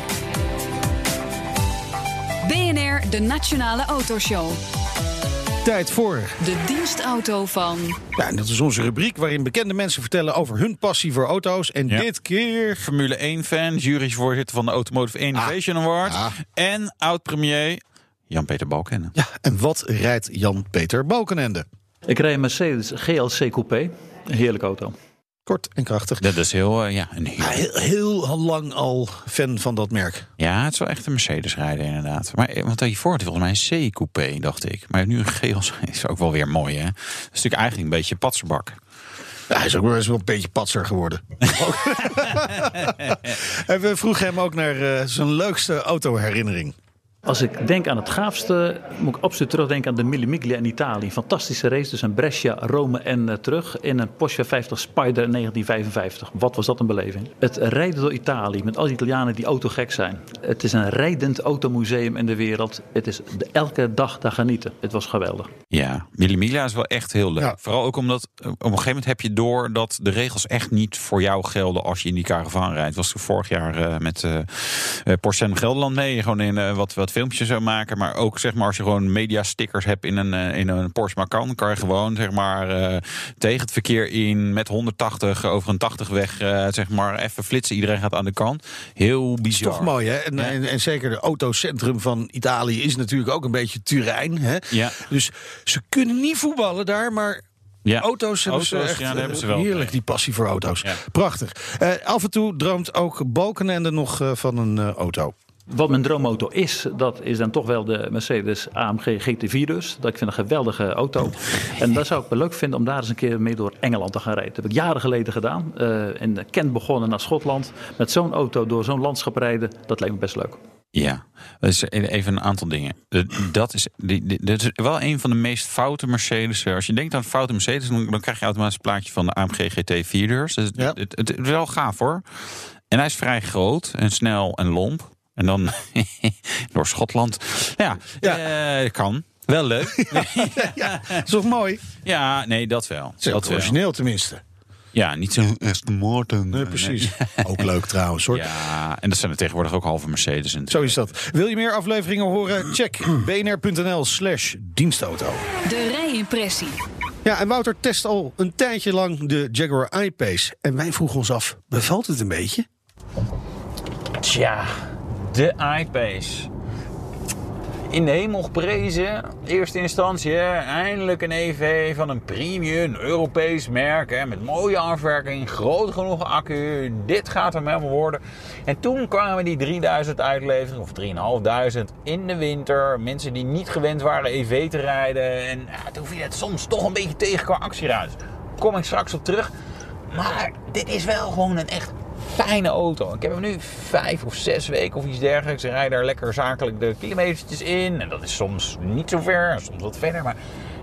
BNR, de Nationale Autoshow. Tijd voor. De dienstauto van... Ja, en dat is onze rubriek waarin bekende mensen vertellen over hun passie voor auto's. En Ja. dit keer... Formule 1-fan, juryvoorzitter van de Automotive Innovation Award. ah. En oud-premier Jan-Peter Balkenende. Ja, en wat rijdt Jan-Peter Balkenende? Ik rijd een Mercedes GLC Coupé. Een heerlijke auto. Kort en krachtig. Dat is heel, eh, ja, een heel, heel, heel lang al fan van dat merk. ja, het is wel echt een Mercedes rijden inderdaad. Maar, eh, want hiervoor had hij volgens mij een C-coupé, dacht ik. Maar nu een GLC is ook wel weer mooi, hè? Dat is natuurlijk eigenlijk een beetje patserbak. Ja, hij is ook wel eens wel een beetje patser geworden. en we vroegen hem ook naar eh, zijn leukste autoherinnering. Als ik denk aan het gaafste, moet ik absoluut terugdenken aan de Mille Miglia in Italië. Fantastische race tussen Brescia, Rome en eh, terug in een Porsche 50 Spider in 1955. Wat was dat een beleving? Het rijden door Italië met al die Italianen die autogek zijn. Het is een rijdend automuseum in de wereld. Het is de, elke dag daar genieten. Het was geweldig. Ja, Mille Miglia is wel echt heel leuk. Ja. Vooral ook omdat eh, op een gegeven moment heb je door dat de regels echt niet voor jou gelden als je in die caravan rijdt. Was toen vorig jaar eh, met eh eh, Porsche Gelderland mee. Gewoon in wat, wat filmpjes zou maken. Maar ook zeg maar als je gewoon media stickers hebt in een, eh, in een Porsche Macan, kan je gewoon zeg maar eh, tegen het verkeer in met 180 over een 80 weg eh, zeg maar even flitsen. Iedereen gaat aan de kant. Heel bizar. Toch mooi, hè? En, Ja. en, en zeker de autocentrum van Italië is natuurlijk ook een beetje Turijn. Hè? Ja. Dus ze kunnen niet voetballen daar, maar Ja. auto's hebben ze echt ja, daar hebben ze eh, wel. heerlijk, die passie voor auto's. Ja. Prachtig. Eh, af en toe droomt ook Balkenende nog eh, van een eh, auto. Wat mijn droomauto is, dat is dan toch wel de Mercedes AMG GT4 dus. Dat ik vind een geweldige auto. En dat zou ik wel leuk vinden om daar eens een keer mee door Engeland te gaan rijden. Dat heb ik jaren geleden gedaan. Eh, in Kent begonnen naar Schotland. Met zo'n auto door zo'n landschap rijden, dat lijkt me best leuk. Ja, dus even een aantal dingen. Eh, Dat is, dat is wel een van de meest foute Mercedes. Als je denkt aan foute Mercedes, dan, dan krijg je automatisch een plaatje van de AMG GT 4 deurs. Dus Ja. het, het, het is wel gaaf hoor. En hij is vrij groot en snel en lomp. En dan door Schotland. Ja, Ja. eh, kan. Wel leuk. Ja, dat is toch mooi? ja, nee, dat wel. Het is Dat wel. origineel tenminste. Ja, niet zo Aston Martin. Nee, precies. Ook leuk trouwens hoor. Ja, en dat zijn er tegenwoordig ook halve Mercedes. En Zo is dat. Wil je meer afleveringen horen? Check bnr.nl slash dienstauto. De rijimpressie. Ja, en Wouter test al een tijdje lang de Jaguar I-Pace. En wij vroegen ons af, bevalt het een beetje? Tja, de iPace. In de hemel geprezen, eerste instantie, eindelijk een EV van een premium Europees merk. Hè, met mooie afwerking, groot genoeg accu. Dit gaat hem helemaal worden. En toen kwamen die 3000 uitleveringen, of 3500 in de winter. Mensen die niet gewend waren EV te rijden. En ja, toen viel het soms toch een beetje tegen qua actieruis. Kom ik straks op terug. Maar dit is wel gewoon een echt fijne auto. Ik heb hem nu vijf of zes weken of iets dergelijks. Ik rijd daar lekker zakelijk de kilometertjes in. En dat is soms niet zo ver, soms wat verder. Maar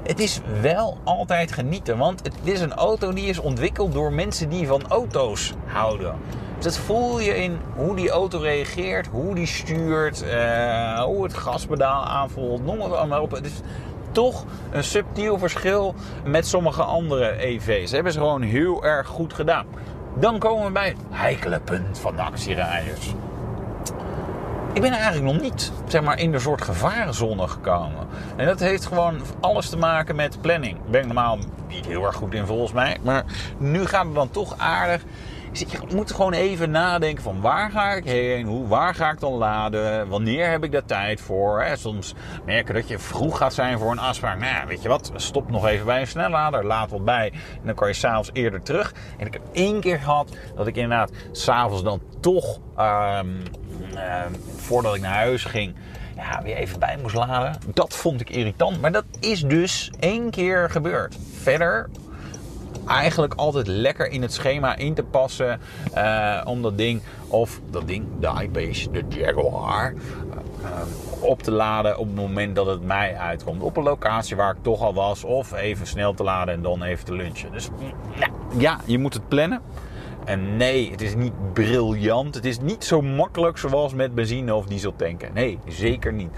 het is wel altijd genieten. Want het is een auto die is ontwikkeld door mensen die van auto's houden. Dus dat voel je in hoe die auto reageert, hoe die stuurt, eh, hoe het gaspedaal aanvoelt. Noem het allemaal op. Het is toch een subtiel verschil met sommige andere EV's. Dat hebben ze gewoon heel erg goed gedaan. Dan komen we bij het heikele punt van de actierrijders. ik ben eigenlijk nog niet zeg maar, in de soort gevarenzone gekomen. En dat heeft gewoon alles te maken met planning. Daar ben ik normaal niet heel erg goed in volgens mij. Maar nu gaat het dan toch aardig. Je moet gewoon even nadenken van waar ga ik heen? Hoe, waar ga ik dan laden? Wanneer heb ik daar tijd voor? Hè? Soms merken dat je vroeg gaat zijn voor een afspraak. Nou, weet je wat? Stop nog even bij een snellader. Laat wat bij. En dan kan je s'avonds eerder terug. En ik heb één keer gehad dat ik inderdaad s'avonds dan toch... ehm, ehm, voordat ik naar huis ging... Ja, weer even bij moest laden. Dat vond ik irritant. Maar dat is dus één keer gebeurd. Verder eigenlijk altijd lekker in het schema in te passen. eh, om dat ding, of dat ding, de iPace, de Jaguar, eh, op te laden op het moment dat het mij uitkomt. Op een locatie waar ik toch al was. Of even snel te laden en dan even te lunchen. Dus ja, ja je moet het plannen. En nee, het is niet briljant. Het is niet zo makkelijk zoals met benzine of diesel tanken. Nee, zeker niet.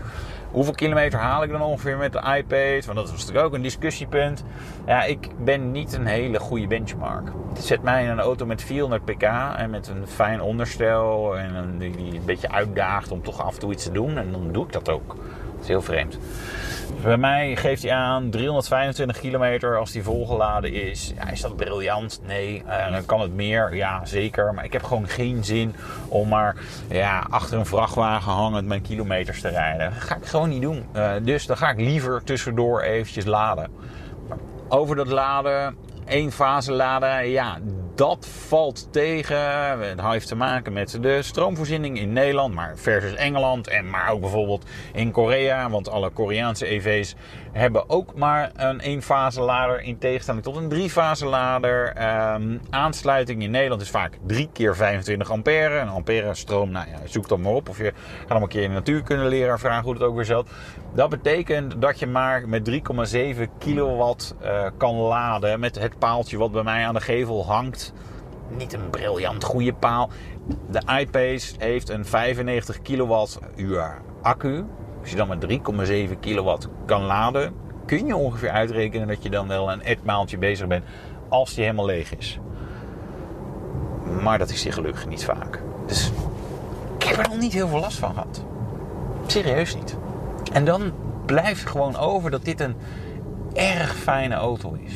Hoeveel kilometer haal ik dan ongeveer met de iPad? Want dat was natuurlijk ook een discussiepunt. Ja, ik ben niet een hele goede benchmark. Het zet mij in een auto met 400 pk en met een fijn onderstel. En een, die, die een beetje uitdaagt om toch af en toe iets te doen. En dan doe ik dat ook. Dat is heel vreemd. Bij mij geeft hij aan 325 kilometer als die volgeladen is. Ja, is dat briljant? Nee. Dan kan het meer? Ja, zeker. Maar ik heb gewoon geen zin om maar ja, achter een vrachtwagen hangend mijn kilometers te rijden. Dat ga ik gewoon niet doen. Eh, dus dan ga ik liever tussendoor eventjes laden. Over dat laden, één fase laden, ja, dat valt tegen. Het heeft te maken met de stroomvoorziening in Nederland, maar versus Engeland en maar ook bijvoorbeeld in Korea. Want alle Koreaanse EV's hebben ook maar een één-fase lader in tegenstelling tot een drie-fase lader. Ehm, aansluiting in Nederland is vaak 3 keer 25 ampère. Een ampère stroom, nou ja, zoek dan maar op. Of je gaat hem een keer in de natuur kunnen leren vragen hoe het ook weer zat. Dat betekent dat je maar met 3,7 kilowatt eh, kan laden met het paaltje wat bij mij aan de gevel hangt. Niet een briljant goede paal. De iPace heeft een 95 kilowattuur accu. Als je dan met 3,7 kilowatt kan laden, kun je ongeveer uitrekenen dat je dan wel een etmaaltje bezig bent als die helemaal leeg is. Maar dat is die gelukkig niet vaak. Dus ik heb er nog niet heel veel last van gehad. Serieus niet. En dan blijft gewoon over dat dit een erg fijne auto is.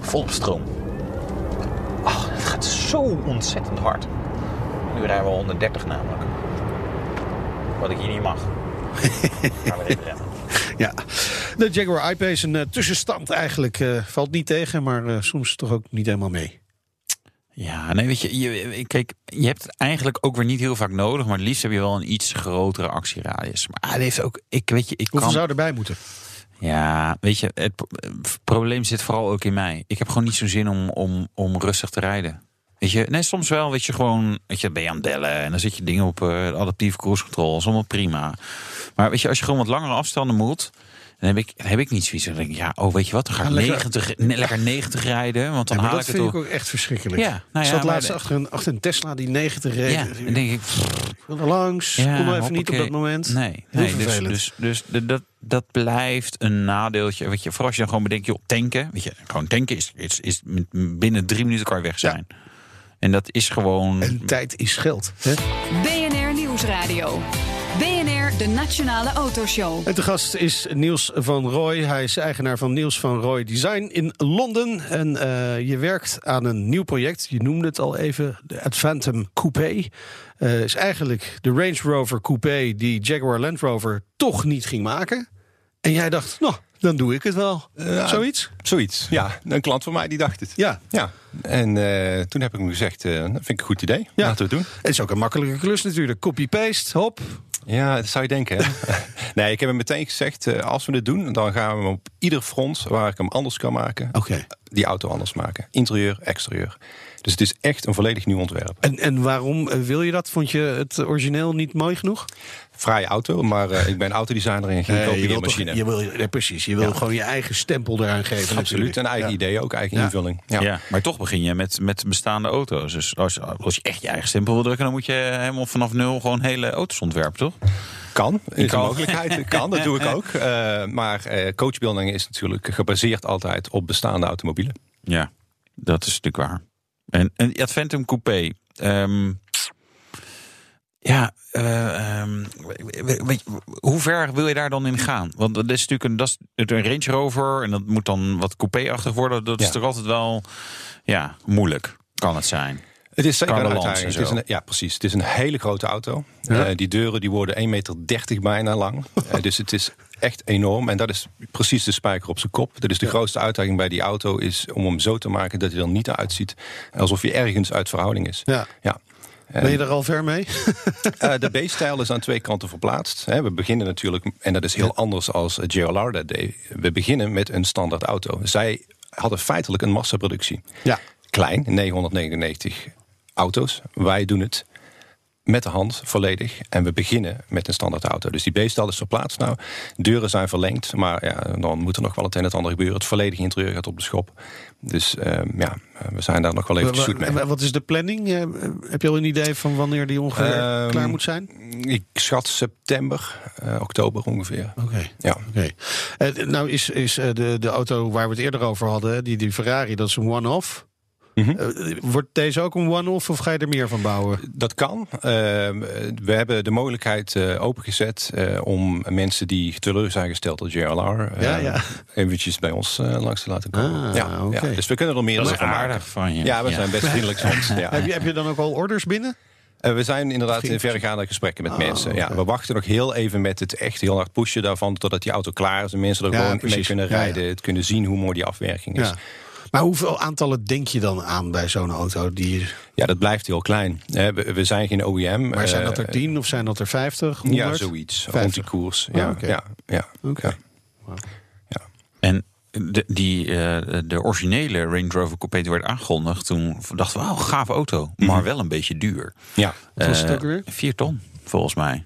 Vol op stroom. Ach, het gaat zo ontzettend hard. Nu rijden we 130 namelijk. Wat ik hier niet mag. Gaan we even rennen. Ja, de Jaguar I-Pace, een eh, tussenstand eigenlijk. eh, valt niet tegen, maar eh, soms toch ook niet helemaal mee. Ja, nee, weet je, je, kijk, je hebt het eigenlijk ook weer niet heel vaak nodig, maar het liefst heb je wel een iets grotere actieradius. Maar hij heeft ook, ik weet je, ik Hoeveel kan. zou erbij moeten? Ja, weet je, het het probleem zit vooral ook in mij. Ik heb gewoon niet zo'n zin om, om, om rustig te rijden. Weet je, nee, soms wel, weet je, gewoon, weet je, ben je aan het bellen en dan zit je dingen op eh adaptieve cruise control, dat is allemaal prima. Maar weet je, als je gewoon wat langere afstanden moet, dan heb ik, dan heb ik niet zoiets. Dan denk ik, ja, oh, weet je wat, dan ga ik Ja, lekker- 90, ne- lekker 90 rijden, want dan Ja, haal dat ik het vind ook. ik ook echt verschrikkelijk. Ja, nou ja, ik zat laatst de- achter een, achter een Tesla die 90 reed. Ja, dan denk ik, langs, Ja, kon even niet op dat moment. Nee, Heel nee dus, dus, dus de- dat, dat blijft een nadeeltje. Weet je, vooral als je dan gewoon bedenkt, joh, tanken. Weet je, gewoon tanken is, is, is binnen drie minuten kan je weg zijn. En dat is gewoon. En tijd is geld. Hè? BNR Nieuwsradio. De Nationale Autoshow. En te gast is Niels van Rooij. Hij is eigenaar van Niels van Rooij Design in Londen. En eh, je werkt aan een nieuw project. Je noemde het al even, de Advantum Coupé. Eh is eigenlijk de Range Rover Coupé die Jaguar Land Rover toch niet ging maken. En jij dacht, nou, dan doe ik het wel. Zoiets? Zoiets, ja. Een klant van mij die dacht het. Ja. Ja, en eh, toen heb ik hem gezegd, dat vind ik een goed idee. Ja. Laten we het doen. Het is ook een makkelijke klus natuurlijk. Copy-paste, hop. Ja, dat zou je denken. Hè? nee, ik heb hem meteen gezegd, eh, als we dit doen, dan gaan we hem op ieder front waar ik hem anders kan maken, Oké. die auto anders maken. Interieur, exterieur. Dus het is echt een volledig nieuw ontwerp. En, en waarom eh, wil je dat? Vond je het origineel niet mooi genoeg? Fraaie auto, maar eh, ik ben autodesigner en geen Nee, je wil toch, kopieermachine. je wil, nee, precies, je wil Ja. gewoon je eigen stempel eraan geven. Absoluut, een eigen Ja. idee ook, eigen Ja. invulling. Ja. Ja. maar toch begin je met, met bestaande auto's. Dus als, als je echt je eigen stempel wil drukken, dan moet je helemaal vanaf nul gewoon hele auto's ontwerpen, toch? Kan, is Kan. een mogelijkheid. Kan, dat doe ik ook. Eh, maar eh coachbuilding is natuurlijk gebaseerd altijd op bestaande automobielen. Ja, dat is natuurlijk waar. En, en Adventum Coupé. ehm, Ja, eh, ehm, weet, je, hoe ver wil je daar dan in gaan? Want dat is natuurlijk een, dat is een Range Rover en dat moet dan wat coupé-achtig worden. Dat is toch altijd wel ja, moeilijk, kan het zijn. Het is zeker een uitdaging. en Het is zo. een, ja, precies. Het is een hele grote auto. Eh, die deuren die worden 1,30 meter bijna lang. Eh, dus het is echt enorm. En dat is precies de spijker op zijn kop. Dat is de grootste uitdaging bij die auto. Is om hem zo te maken dat hij er niet uitziet alsof hij ergens uit verhouding is. Ja. Ja. Ben je er al ver mee? Eh, de B-stijl is aan twee kanten verplaatst. We beginnen natuurlijk, en dat is heel anders als JLR dat deed. We beginnen met een standaard auto. Zij hadden feitelijk een massaproductie. Ja. Klein, 999 auto's. Wij doen het met de hand volledig. En we beginnen met een standaard auto. Dus die B-stijl is verplaatst nou. Deuren zijn verlengd, maar ja, dan moet er nog wel het een en het ander gebeuren. Het volledige interieur gaat op de schop. Dus ehm, ja, we zijn daar nog wel even zoet mee. Wa- Wat is de planning? Eh, Heb je al een idee van wanneer die ongeveer Ehm, klaar moet zijn? Ik schat september, eh, oktober ongeveer. Oké. Ja. Oké. Eh, nou is, is de, de auto waar we het eerder over hadden, die, die Ferrari, dat is een one-off. Mhm. Eh, wordt deze ook een one-off of ga je er meer van bouwen? Dat kan. Eh, we hebben de mogelijkheid eh, opengezet eh, om mensen die teleur zijn gesteld door JLR eh, Ja, ja. eventjes bij ons langs te laten komen. Ah, ja. Dus we kunnen er meer van maken. aardig van je. Ja, we zijn best vriendelijk soms. Ja. Heb, je, heb je dan ook al orders binnen? We zijn inderdaad in verregaande gesprekken met Ah, mensen. Ja, we wachten nog heel even met het echt heel hard pushen daarvan... totdat die auto klaar is en mensen er Ja, gewoon mee precies. kunnen Ja, ja. rijden... het kunnen zien hoe mooi die afwerking is. Ja. Maar hoeveel aantallen denk je dan aan bij zo'n auto? Die, Ja, dat blijft heel klein. Eh, we, zijn geen OEM. maar zijn dat er eh, 10 of zijn dat er 50? 100? Ja, zoiets. 50. Rond die koers. Ja, Ah, oké. ja, ja. Oké. En de, die, eh, de originele Range Rover Coupé die werd aangekondigd, toen dachten we, oh, gaaf auto, maar wel een beetje duur. ja. Was het Eh, ook weer? Vier ton, volgens mij.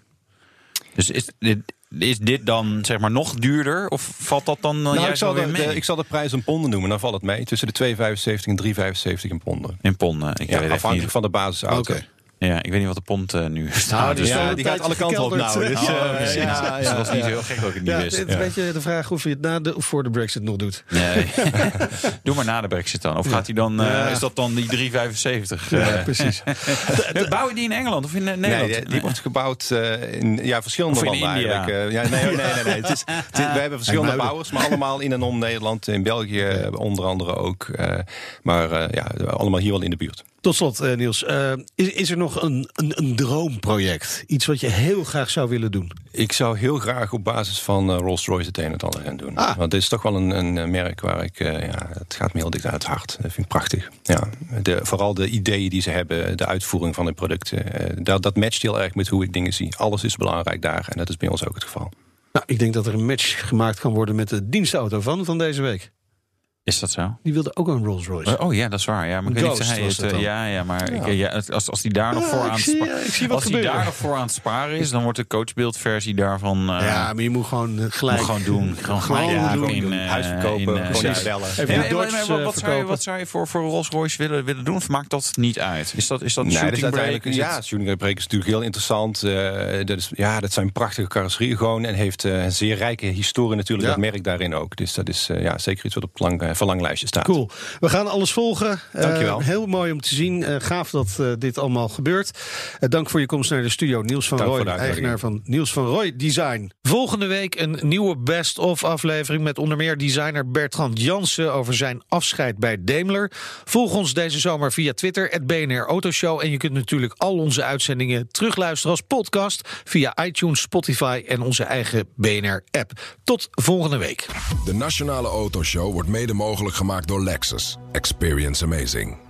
Dus is dit, is dit dan zeg maar nog duurder? Of valt dat dan uh, Nou, ik, zal de, weer mee? de- ik zal de prijs in ponden noemen, dan valt het mee. Tussen de 2,75 en 3,75 in ponden. in ponden. Ik Ja, afhankelijk niet, van de basisauto. Oké. Ja, ik weet niet wat de pond eh, nu staat. Nou, dus dus ja, die gaat tijdje alle kanten op nou. Dus, Oh, eh, precies. ja, Dus dat was niet heel gek dat ik het niet Ja, wist. het is een beetje de vraag of je het na de, of voor de Brexit nog doet. Nee. Doe maar na de brexit dan. Of gaat hij dan, eh, Ja. is dat dan die 3,75? Ja, Eh, precies. Bouwen die in Engeland of in eh, Nederland? Nee, die, die wordt gebouwd eh, in ja, verschillende in landen India. eigenlijk. Eh, ja, nee, nee, nee, nee. Het is, het is- we hebben verschillende bouwers, maar allemaal in en om Nederland. In België eh, onder andere ook. eh, maar eh, ja, allemaal hier wel in de buurt. Tot slot, eh, Niels. eh, is, is er nog een, een, een droomproject? Iets wat je heel graag zou willen doen? Ik zou heel graag op basis van eh, Rolls-Royce het een en het ander gaan doen. Ah. Want het is toch wel een, een merk waar ik... ja, het gaat me heel dicht aan het hart. Dat vind ik prachtig. Ja, de, vooral de ideeën die ze hebben, de uitvoering van de producten. dat, dat matcht heel erg met hoe ik dingen zie. Alles is belangrijk daar en dat is bij ons ook het geval. Nou, ik denk dat er een match gemaakt kan worden met de dienstauto van, van deze week. Is dat zo? Die wilde ook een Rolls Royce. Oh ja, dat is waar. Ja, maar ik Een weet niet Ghost hij het, het eh, ja, ja, maar ik, ja, het- als, als die daar nog voor aan zie- als die daar nog voor aan het sparen is, dan wordt de coachbeeldversie daarvan eh, ja, maar je moet gewoon eh, gelijk... moet gewoon doen. Gewoon Gewoon gelijk doen, in, eh, Huis verkopen, in, gewoon wat, wat, zou je, wat zou je voor, voor Rolls Royce willen, willen doen? Of maakt dat niet uit? Is dat, is dat Nee, dat is shooting break? Is ja, shooting break is natuurlijk heel interessant. Eh, dat, is, ja, dat zijn prachtige carrosserieën gewoon. En heeft eh, een zeer rijke historie natuurlijk. Ja. Dat merk daarin ook. Dus dat is eh, ja, zeker iets wat op het lang, verlanglijstje staat. Cool. We gaan alles volgen. Eh, Dankjewel. heel mooi om te zien. Eh, gaaf dat eh, dit allemaal gebeurt. Eh, dank voor je komst naar de studio. Niels van Dank uitnodiging. eigenaar van Niels van Rooij Design. Volgende week een nieuwe best-of aflevering met onder meer designer Bertrand Jansen over zijn afscheid bij Daimler. Volg ons deze zomer via Twitter, het BNR Autoshow. En je kunt natuurlijk al onze uitzendingen terugluisteren als podcast via iTunes, Spotify en onze eigen BNR-app. Tot volgende week. De Nationale Autoshow wordt mede mogelijk gemaakt door Lexus. Experience amazing.